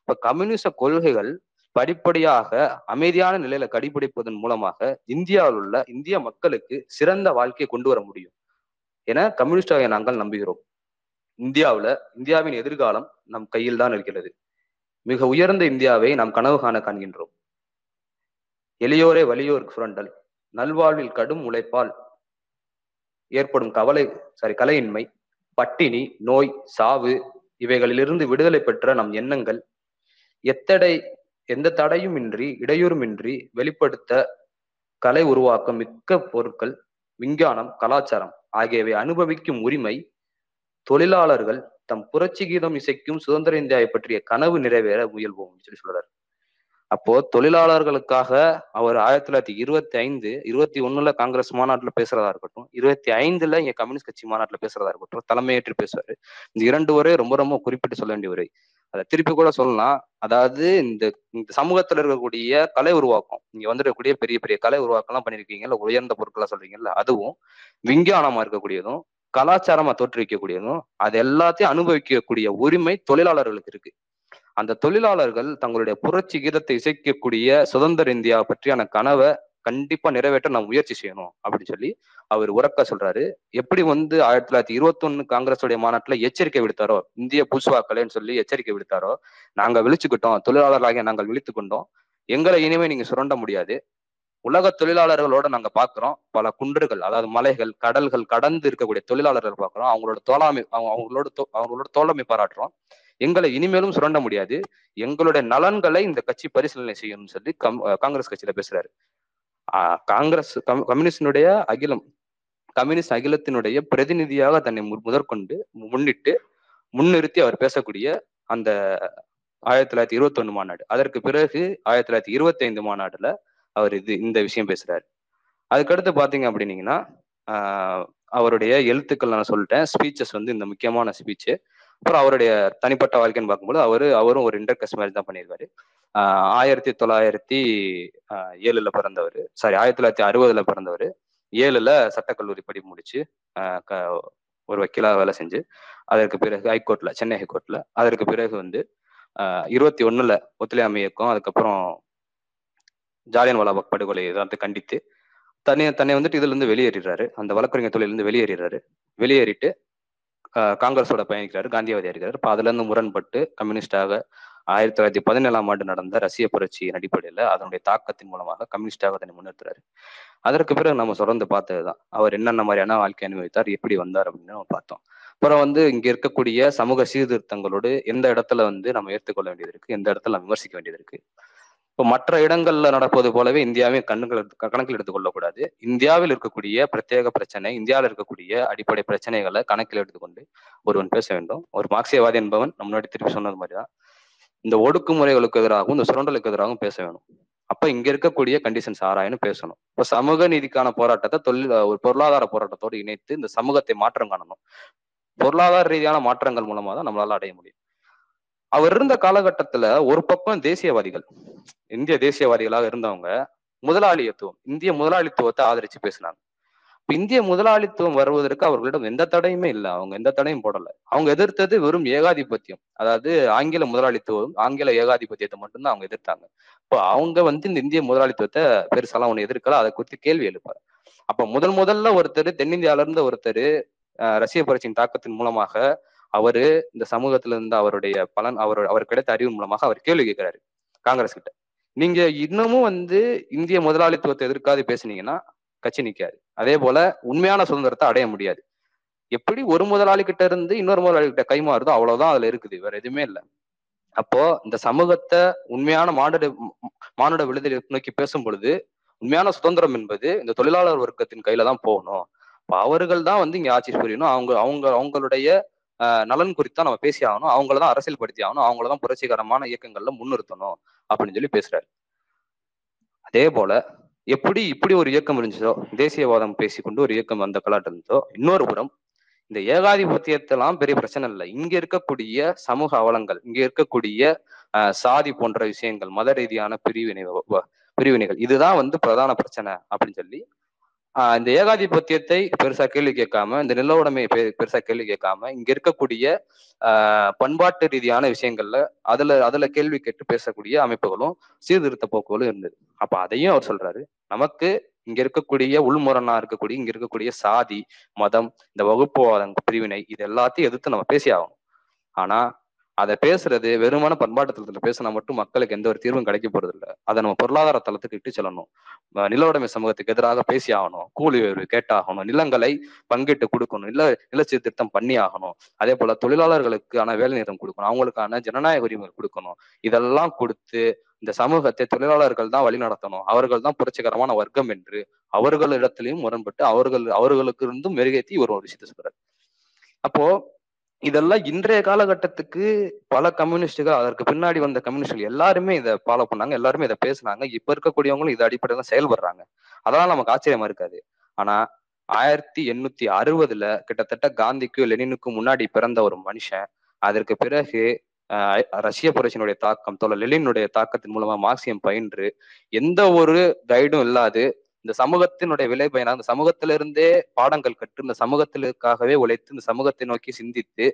இப்ப கம்யூனிச கொள்கைகள் படிப்படியாக அமைதியான நிலையில கடைபிடிப்பதன் மூலமாக இந்தியாவில் உள்ள இந்திய மக்களுக்கு சிறந்த வாழ்க்கையை கொண்டு வர முடியும். என கம்யூனிஸ்டாக நாங்கள் நம்புகிறோம். இந்தியாவுல இந்தியாவின் எதிர்காலம் நம் கையில் தான் இருக்கிறது. மிக உயர்ந்த இந்தியாவை நாம் கனவு காண காண்கின்றோம். எளியோரே வலியோர் சுரண்டல். நல்வாழ்வில் கடும் உழைப்பால் ஏற்படும் கவலை சாரி கலையின்மை பட்டினி நோய் சாவு இவைகளிலிருந்து விடுதலை பெற்ற நம் எண்ணங்கள் எத்தடை எந்த தடையும் இன்றி இடையூறுமின்றி வெளிப்படுத்த கலை உருவாக்கம் மிக்க பொருட்கள் விஞ்ஞானம் கலாச்சாரம் ஆகியவை அனுபவிக்கும் உரிமை தொழிலாளர்கள் தம் புரட்சி கீதம் இசைக்கும் சுதந்திர இந்தியாவை பற்றிய கனவு நிறைவேற முயல்வோம் சொல்லி சொல்றாரு. அப்போ தொழிலாளர்களுக்காக அவர் ஆயிரத்தி தொள்ளாயிரத்தி இருபத்தி ஐந்து இருபத்தி ஒண்ணுல காங்கிரஸ் மாநாட்டுல பேசுறதா இருக்கட்டும் இருபத்தி ஐந்துல இங்க கம்யூனிஸ்ட் கட்சி மாநாட்டுல பேசுறதா இருக்கட்டும் தலைமையேற்று பேசுவாரு. இந்த இரண்டு வரை ரொம்ப ரொம்ப குறிப்பிட்டு சொல்ல வேண்டிய உரை. அதை திருப்பி கூட சொல்லலாம். அதாவது இந்த இந்த சமூகத்துல இருக்கக்கூடிய கலை உருவாக்கம் நீங்க வந்துடக்கூடிய பெரிய பெரிய கலை உருவாக்கம்லாம் பண்ணிருக்கீங்கல்ல உயர்ந்த பொருட்களா சொல்றீங்கல்ல அதுவும் விஞ்ஞானமா இருக்கக்கூடியதும் கலாச்சாரமா தோற்றுவிக்கக்கூடியதும் அது எல்லாத்தையும் அனுபவிக்கக்கூடிய உரிமை தொழிலாளர்களுக்கு இருக்கு. அந்த தொழிலாளர்கள் தங்களுடைய புரட்சி கீதத்தை இசைக்கக்கூடிய சுதந்திர இந்தியா பற்றியான கனவை கண்டிப்பா நிறைவேற்ற நாம் முயற்சி செய்யணும் அப்படின்னு சொல்லி அவர் உறக்க சொல்றாரு. எப்படி வந்து ஆயிரத்தி தொள்ளாயிரத்தி இருபத்தி ஒண்ணு காங்கிரஸுடைய மாநாட்டுல எச்சரிக்கை விடுத்தாரோ இந்திய பூசுவாக்கலேன்னு சொல்லி எச்சரிக்கை விடுத்தாரோ நாங்க விழிச்சுக்கிட்டோம். தொழிலாளர்களாகிய நாங்கள் விழித்து கொண்டோம். எங்களை இனிமே நீங்க சுரண்ட முடியாது. உலக தொழிலாளர்களோட நாங்க பாக்குறோம். பல குன்றுகள் அதாவது மலைகள் கடல்கள் கடந்து இருக்கக்கூடிய தொழிலாளர்கள் பாக்குறோம். அவங்களோட தோழமை அவங்களோட அவங்களோட தோழமை பாராட்டுறோம். எங்களை இனிமேலும் சுரண்ட முடியாது. எங்களுடைய நலன்களை இந்த கட்சி பரிசீலனை செய்யணும்னு சொல்லி கம் காங்கிரஸ் கட்சியில பேசுறாரு. காங்கிரஸ் கம்யூனிஸ்டினுடைய அகிலம் கம்யூனிஸ்ட் அகிலத்தினுடைய பிரதிநிதியாக தன்னை முதற்கொண்டு முன்னிட்டு முன்னிறுத்தி அவர் பேசக்கூடிய அந்த ஆயிரத்தி தொள்ளாயிரத்தி இருபத்தி ஒண்ணு மாநாடு. அதற்கு பிறகு ஆயிரத்தி தொள்ளாயிரத்தி இருபத்தி ஐந்து மாநாடுல அவர் இது இந்த விஷயம் பேசுறாரு. அதுக்கடுத்து பாத்தீங்க அப்படின்னீங்கன்னா அவருடைய எழுத்துக்கள் நான் சொல்லிட்டேன். ஸ்பீச்சஸ் வந்து இந்த முக்கியமான ஸ்பீச்சு. அப்புறம் அவருடைய தனிப்பட்ட வாழ்க்கைன்னு பார்க்கும்போது அவரு அவரும் ஒரு இன்டர்கஸ் மாதிரி தான் பண்ணியிருக்காரு ஆஹ் ஆயிரத்தி தொள்ளாயிரத்தி ஏழுல பிறந்தவர். சாரி ஆயிரத்தி தொள்ளாயிரத்தி அறுபதுல பிறந்தவர். ஏழுல சட்டக்கல்லூரி படிப்பு முடிச்சு ஒரு வக்கீலாக வேலை செஞ்சு அதற்கு பிறகு ஹைகோர்ட்ல சென்னை ஹைகோர்ட்ல அதற்கு பிறகு வந்து இருபத்தி ஒண்ணுல ஒத்துழையாமை இயக்கம் அதுக்கப்புறம் ஜாலியன் வாலாபாக் படுகொலை இதை கண்டித்து தன்னை தன்னை வந்துட்டு இதுல இருந்து வெளியேறிடுறாரு. அந்த வழக்கறிஞர் தொழிலிருந்து வெளியேறிடுறாரு. வெளியேறிட்டு காங்கிரஸோட பயணிக்கிறாரு காந்தியவாதியா இருக்காரு இப்போ அதுல இருந்து முரண்பட்டு கம்யூனிஸ்டாக ஆயிரத்தி தொள்ளாயிரத்தி பதினேழாம் ஆண்டு நடந்த ரஷ்ய புரட்சியின் அடிப்படையில அதனுடைய தாக்கத்தின் மூலமாக கம்யூனிஸ்டாக அதனை முன்னேற்றுறாரு அதற்கு பிறகு நம்ம தொடர்ந்து பார்த்ததுதான். அவர் என்னென்ன மாதிரியான வாழ்க்கை அனுபவித்தார் எப்படி வந்தார் அப்படின்னு நம்ம பார்த்தோம். அப்புறம் வந்து இங்க இருக்கக்கூடிய சமூக சீர்திருத்தங்களோடு எந்த இடத்துல வந்து நம்ம ஏற்றுக்கொள்ள வேண்டியது இருக்கு எந்த இடத்துல விமர்சிக்க வேண்டியது இருக்கு இப்போ மற்ற இடங்கள்ல நடப்பது போலவே இந்தியாவையும் கண்ணுகள் கணக்கில் எடுத்துக்கொள்ளக்கூடாது. இந்தியாவில் இருக்கக்கூடிய பிரத்யேக பிரச்சனை இந்தியாவில் இருக்கக்கூடிய அடிப்படை பிரச்சனைகளை கணக்கில் எடுத்துக்கொண்டு ஒருவன் பேச வேண்டும். ஒரு மார்க்சியவாதி என்பவன் முன்னாடி திருப்பி சொன்னது மாதிரிதான். இந்த ஒடுக்குமுறைகளுக்கு எதிராகவும் இந்த சுரண்டலுக்கு எதிராகவும் பேச வேணும். அப்ப இங்க இருக்கக்கூடிய கண்டிஷன்ஸ் ஆராயணும் பேசணும். இப்ப சமூக நீதிக்கான போராட்டத்தை தொழில் ஒரு பொருளாதார போராட்டத்தோடு இணைத்து இந்த சமூகத்தை மாற்றம் காணணும். பொருளாதார ரீதியான மாற்றங்கள் மூலமா தான் நம்மளால அடைய முடியும். அவர் இருந்த காலகட்டத்துல ஒரு பக்கம் தேசியவாதிகள் இந்திய தேசியவாதிகளாக இருந்தவங்க முதலாளியத்துவம் இந்திய முதலாளித்துவத்தை ஆதரிச்சு பேசினாங்க. இப்ப இந்திய முதலாளித்துவம் வருவதற்கு அவர்களிடம் எந்த தடையுமே இல்லை. அவங்க எந்த தடையும் போடல. அவங்க எதிர்த்தது வெறும் ஏகாதிபத்தியம். அதாவது ஆங்கில முதலாளித்துவம் ஆங்கில ஏகாதிபத்தியத்தை மட்டும்தான் அவங்க எதிர்த்தாங்க. இப்போ அவங்க வந்து இந்த இந்திய முதலாளித்துவத்தை பெருசாலாம் ஒண்ணு எதிர்க்கல. அதை குறித்து கேள்வி எழுப்பாரு. அப்ப முதல் முதல்ல ஒருத்தர் தென்னிந்தியால இருந்து ஒருத்தர் ரஷ்ய புரட்சியின் தாக்கத்தின் மூலமாக அவரு இந்த சமூகத்துல இருந்து அவருடைய பலன் அவர் அவர் கிடைத்த அறிவு மூலமாக அவர் கேள்வி கேட்கிறாரு காங்கிரஸ் கிட்ட. நீங்க இன்னமும் வந்து இந்திய முதலாளித்துவத்தை எதிர்க்காது பேசுனீங்கன்னா கட்சி நிக்காது. அதே போல உண்மையான சுதந்திரத்தை அடைய முடியாது. எப்படி ஒரு முதலாளி கிட்ட இருந்து இன்னொரு முதலாளி கிட்ட கைமாறுதோ அவ்வளவுதான் அதுல இருக்குது வேற எதுவுமே இல்லை. அப்போ இந்த சமூகத்தை உண்மையான மானுட மானுட விடுதலை நோக்கி பேசும் பொழுது உண்மையான சுதந்திரம் என்பது இந்த தொழிலாளர் வர்க்கத்தின் கையில தான் போகணும். அப்ப அவர்கள் தான் வந்து இங்க ஆட்சி புரியணும். அவங்க அவங்க அவங்களுடைய நலன் குறித்து நம்ம பேசி ஆகணும் அவங்கள தான் அரசியல் படுத்தி ஆகணும் அவங்கள தான் புரட்சிகரமான இயக்கங்கள்ல முன்னிறுத்தணும் அப்படின்னு சொல்லி பேசுறாரு. அதே போல எப்படி இப்படி ஒரு இயக்கம் இருந்துச்சோ தேசியவாதம் பேசிக்கொண்டு ஒரு இயக்கம் வந்த காலத்துல இருந்தோ இன்னொரு புறம் இந்த ஏகாதிபத்தியத்தெல்லாம் பெரிய பிரச்சனை இல்லை. இங்க இருக்கக்கூடிய சமூக அவலங்கள் இங்க இருக்கக்கூடிய ஆஹ் சாதி போன்ற விஷயங்கள் மத ரீதியான பிரிவினை பிரிவினைகள் இதுதான் வந்து பிரதான பிரச்சனை அப்படின்னு சொல்லி இந்த ஏகாதிபத்தியத்தை பெருசா கேள்வி கேட்காம இந்த நில உடைமையை பெருசா கேள்வி கேட்காம இங்க இருக்கக்கூடிய பண்பாட்டு ரீதியான விஷயங்கள்ல அதுல அதுல கேள்வி கேட்டு பேசக்கூடிய அமைப்புகளும் சீர்திருத்த போக்குகளும் இருந்தது. அப்ப அதையும் அவர் சொல்றாரு. நமக்கு இங்க இருக்கக்கூடிய உள்முரணா இருக்கக்கூடிய இங்க இருக்கக்கூடிய சாதி மதம் இந்த வகுப்புவாதம் பிரிவினை இது எல்லாத்தையும் எதிர்த்து நம்ம பேசி ஆகணும் ஆனா அதை பேசுறது வெறுமான பண்பாட்டு தளத்துல பேசினா மட்டும் மக்களுக்கு எந்த ஒரு தீர்வும் கிடைக்க போறது இல்லை அதை நம்ம பொருளாதார தளத்துக்கு இட்டு செல்லணும். நிலவுடைமை சமூகத்துக்கு எதிராக பேசி ஆகணும். கூலி உயர்வு கேட்டாகணும். நிலங்களை பங்கிட்டு கொடுக்கணும். இல்ல நில சீர்திருத்தம் பண்ணி ஆகணும். அதே போல தொழிலாளர்களுக்கான வேலை நிறுத்தம் கொடுக்கணும். அவங்களுக்கான ஜனநாயக உரிமை கொடுக்கணும். இதெல்லாம் கொடுத்து இந்த சமூகத்தை தொழிலாளர்கள் தான் வழி நடத்தணும். அவர்கள் தான் புரட்சிகரமான வர்க்கம் என்று அவர்களிடத்திலையும் முரண்பட்டு அவர்கள் அவர்களுக்கு இருந்தும் மெருகேத்தி ஒரு ஒரு விஷயத்தை சொல்றாரு. அப்போ இதெல்லாம் இன்றைய காலகட்டத்துக்கு பல கம்யூனிஸ்டுகள் அதற்கு பின்னாடி வந்த கம்யூனிஸ்டுகள் எல்லாருமே இதை ஃபாலோ பண்ணாங்க எல்லாருமே இதை பேசினாங்க. இப்ப இருக்கக்கூடியவங்களும் இது அடிப்படையில் தான் செயல்படுறாங்க. அதெல்லாம் நமக்கு ஆச்சரியமா இருக்காது. ஆனா ஆயிரத்தி எண்ணூத்தி அறுபதுல கிட்டத்தட்ட காந்திக்கும் லெனினுக்கும் முன்னாடி பிறந்த ஒரு மனுஷன் அதற்கு பிறகு ரஷ்ய புரட்சியினுடைய தாக்கம் தோல லெனினுடைய தாக்கத்தின் மூலமா மார்க்சியம் பயின்று எந்த ஒரு கைடும் இல்லாது இந்த சமூகத்தினுடைய விலை பயனா அந்த சமூகத்திலிருந்தே பாடங்கள் கற்று இந்த சமூகத்திற்காகவே உழைத்து இந்த சமூகத்தை நோக்கி சிந்தித்து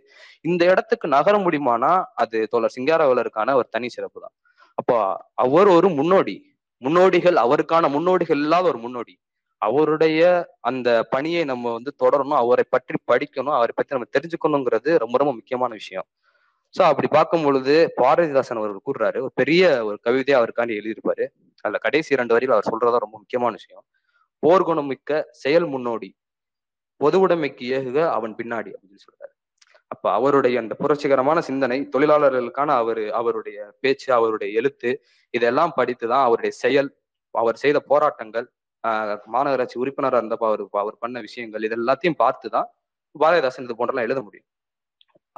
இந்த இடத்துக்கு நகர முடியுமானா அது தோழர் சிங்காரவலருக்கான ஒரு தனி சிறப்பு தான். அப்போ அவர் ஒரு முன்னோடி. முன்னோடிகள் அவருக்கான முன்னோடிகள் இல்லாத ஒரு முன்னோடி. அவருடைய அந்த பணியை நம்ம வந்து தொடரணும் அவரை பற்றி படிக்கணும் அவரை பற்றி நம்ம தெரிஞ்சுக்கணுங்கிறது ரொம்ப ரொம்ப முக்கியமான விஷயம். சோ அப்படி பார்க்கும் பொழுது பாரதிதாசன் அவர்கள் கூறுறாரு ஒரு பெரிய ஒரு கவிதையை அவருக்காண்டி எழுதியிருப்பாரு. அதுல கடைசி இரண்டு வரையில் அவர் சொல்றதா ரொம்ப முக்கியமான விஷயம். போர்க்குணம் மிக்க செயல் முன்னோடி பொதுவுடைமைக்கு ஏகுக அவன் பின்னாடி அப்படின்னு சொல்றாரு. அப்ப அவருடைய அந்த புரட்சிகரமான சிந்தனை தொழிலாளர்களுக்கான அவரு அவருடைய பேச்சு அவருடைய எழுத்து இதெல்லாம் படித்துதான் அவருடைய செயல் அவர் செய்த போராட்டங்கள் ஆஹ் மாநகராட்சி உறுப்பினராக இருந்தப்ப அவர் அவர் பண்ண விஷயங்கள் இது எல்லாத்தையும் பார்த்துதான் பாரதிதாசன் இது போன்றெல்லாம் எழுத முடியும்.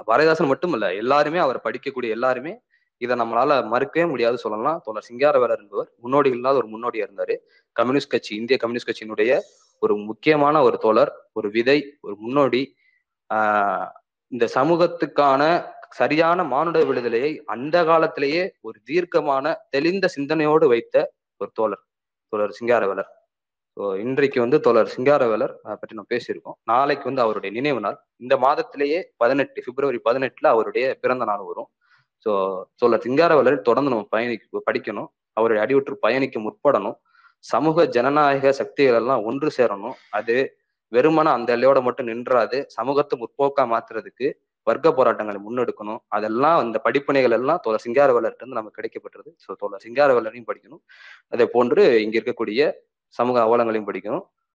பாரதிதாசன் மட்டுமல்ல எல்லாருமே அவர் படிக்கக்கூடிய எல்லாருமே இதை நம்மளால மறுக்கவே முடியாது சொல்லலாம். தோழர் சிங்காரவேலர் என்பவர் முன்னோடி இல்லாத ஒரு முன்னோடியா இருந்தாரு. கம்யூனிஸ்ட் கட்சி இந்திய கம்யூனிஸ்ட் கட்சியினுடைய ஒரு முக்கியமான ஒரு தோழர் ஒரு விதை ஒரு முன்னோடி. ஆஹ் இந்த சமூகத்துக்கான சரியான மானுட விடுதலையை அந்த காலத்திலேயே ஒரு தீர்க்கமான தெளிந்த சிந்தனையோடு வைத்த ஒரு தோழர் தோழர் சிங்காரவேலர். ஸோ இன்றைக்கு வந்து தோழர் சிங்காரவேலர் பற்றி நம்ம பேசியிருக்கோம். நாளைக்கு வந்து அவருடைய நினைவு நாள். இந்த மாதத்திலேயே பதினெட்டு பிப்ரவரி பதினெட்டுல அவருடைய பிறந்த நாள் வரும். ஸோ தோழர் சிங்காரவேலர் தொடர்ந்து நம்ம பயணி படிக்கணும். அவருடைய அடிவுற்று பயணிக்க முற்படணும். சமூக ஜனநாயக சக்திகள் எல்லாம் ஒன்று சேரணும். அது வெறுமன அந்த எல்லையோட மட்டும் நின்றாது சமூகத்தை முற்போக்கா மாத்துறதுக்கு வர்க்க போராட்டங்களை முன்னெடுக்கணும். அதெல்லாம் அந்த படிப்பனைகள் எல்லாம் தோழர் சிங்காரவேலர்கிட்ட இருந்து நமக்கு கிடைக்கப்பட்டது ஸோ தோழர் சிங்காரவேலரையும் படிக்கணும். அதே போன்று இங்க இருக்கக்கூடிய சமூக அவலங்களையும் படிக்கணும்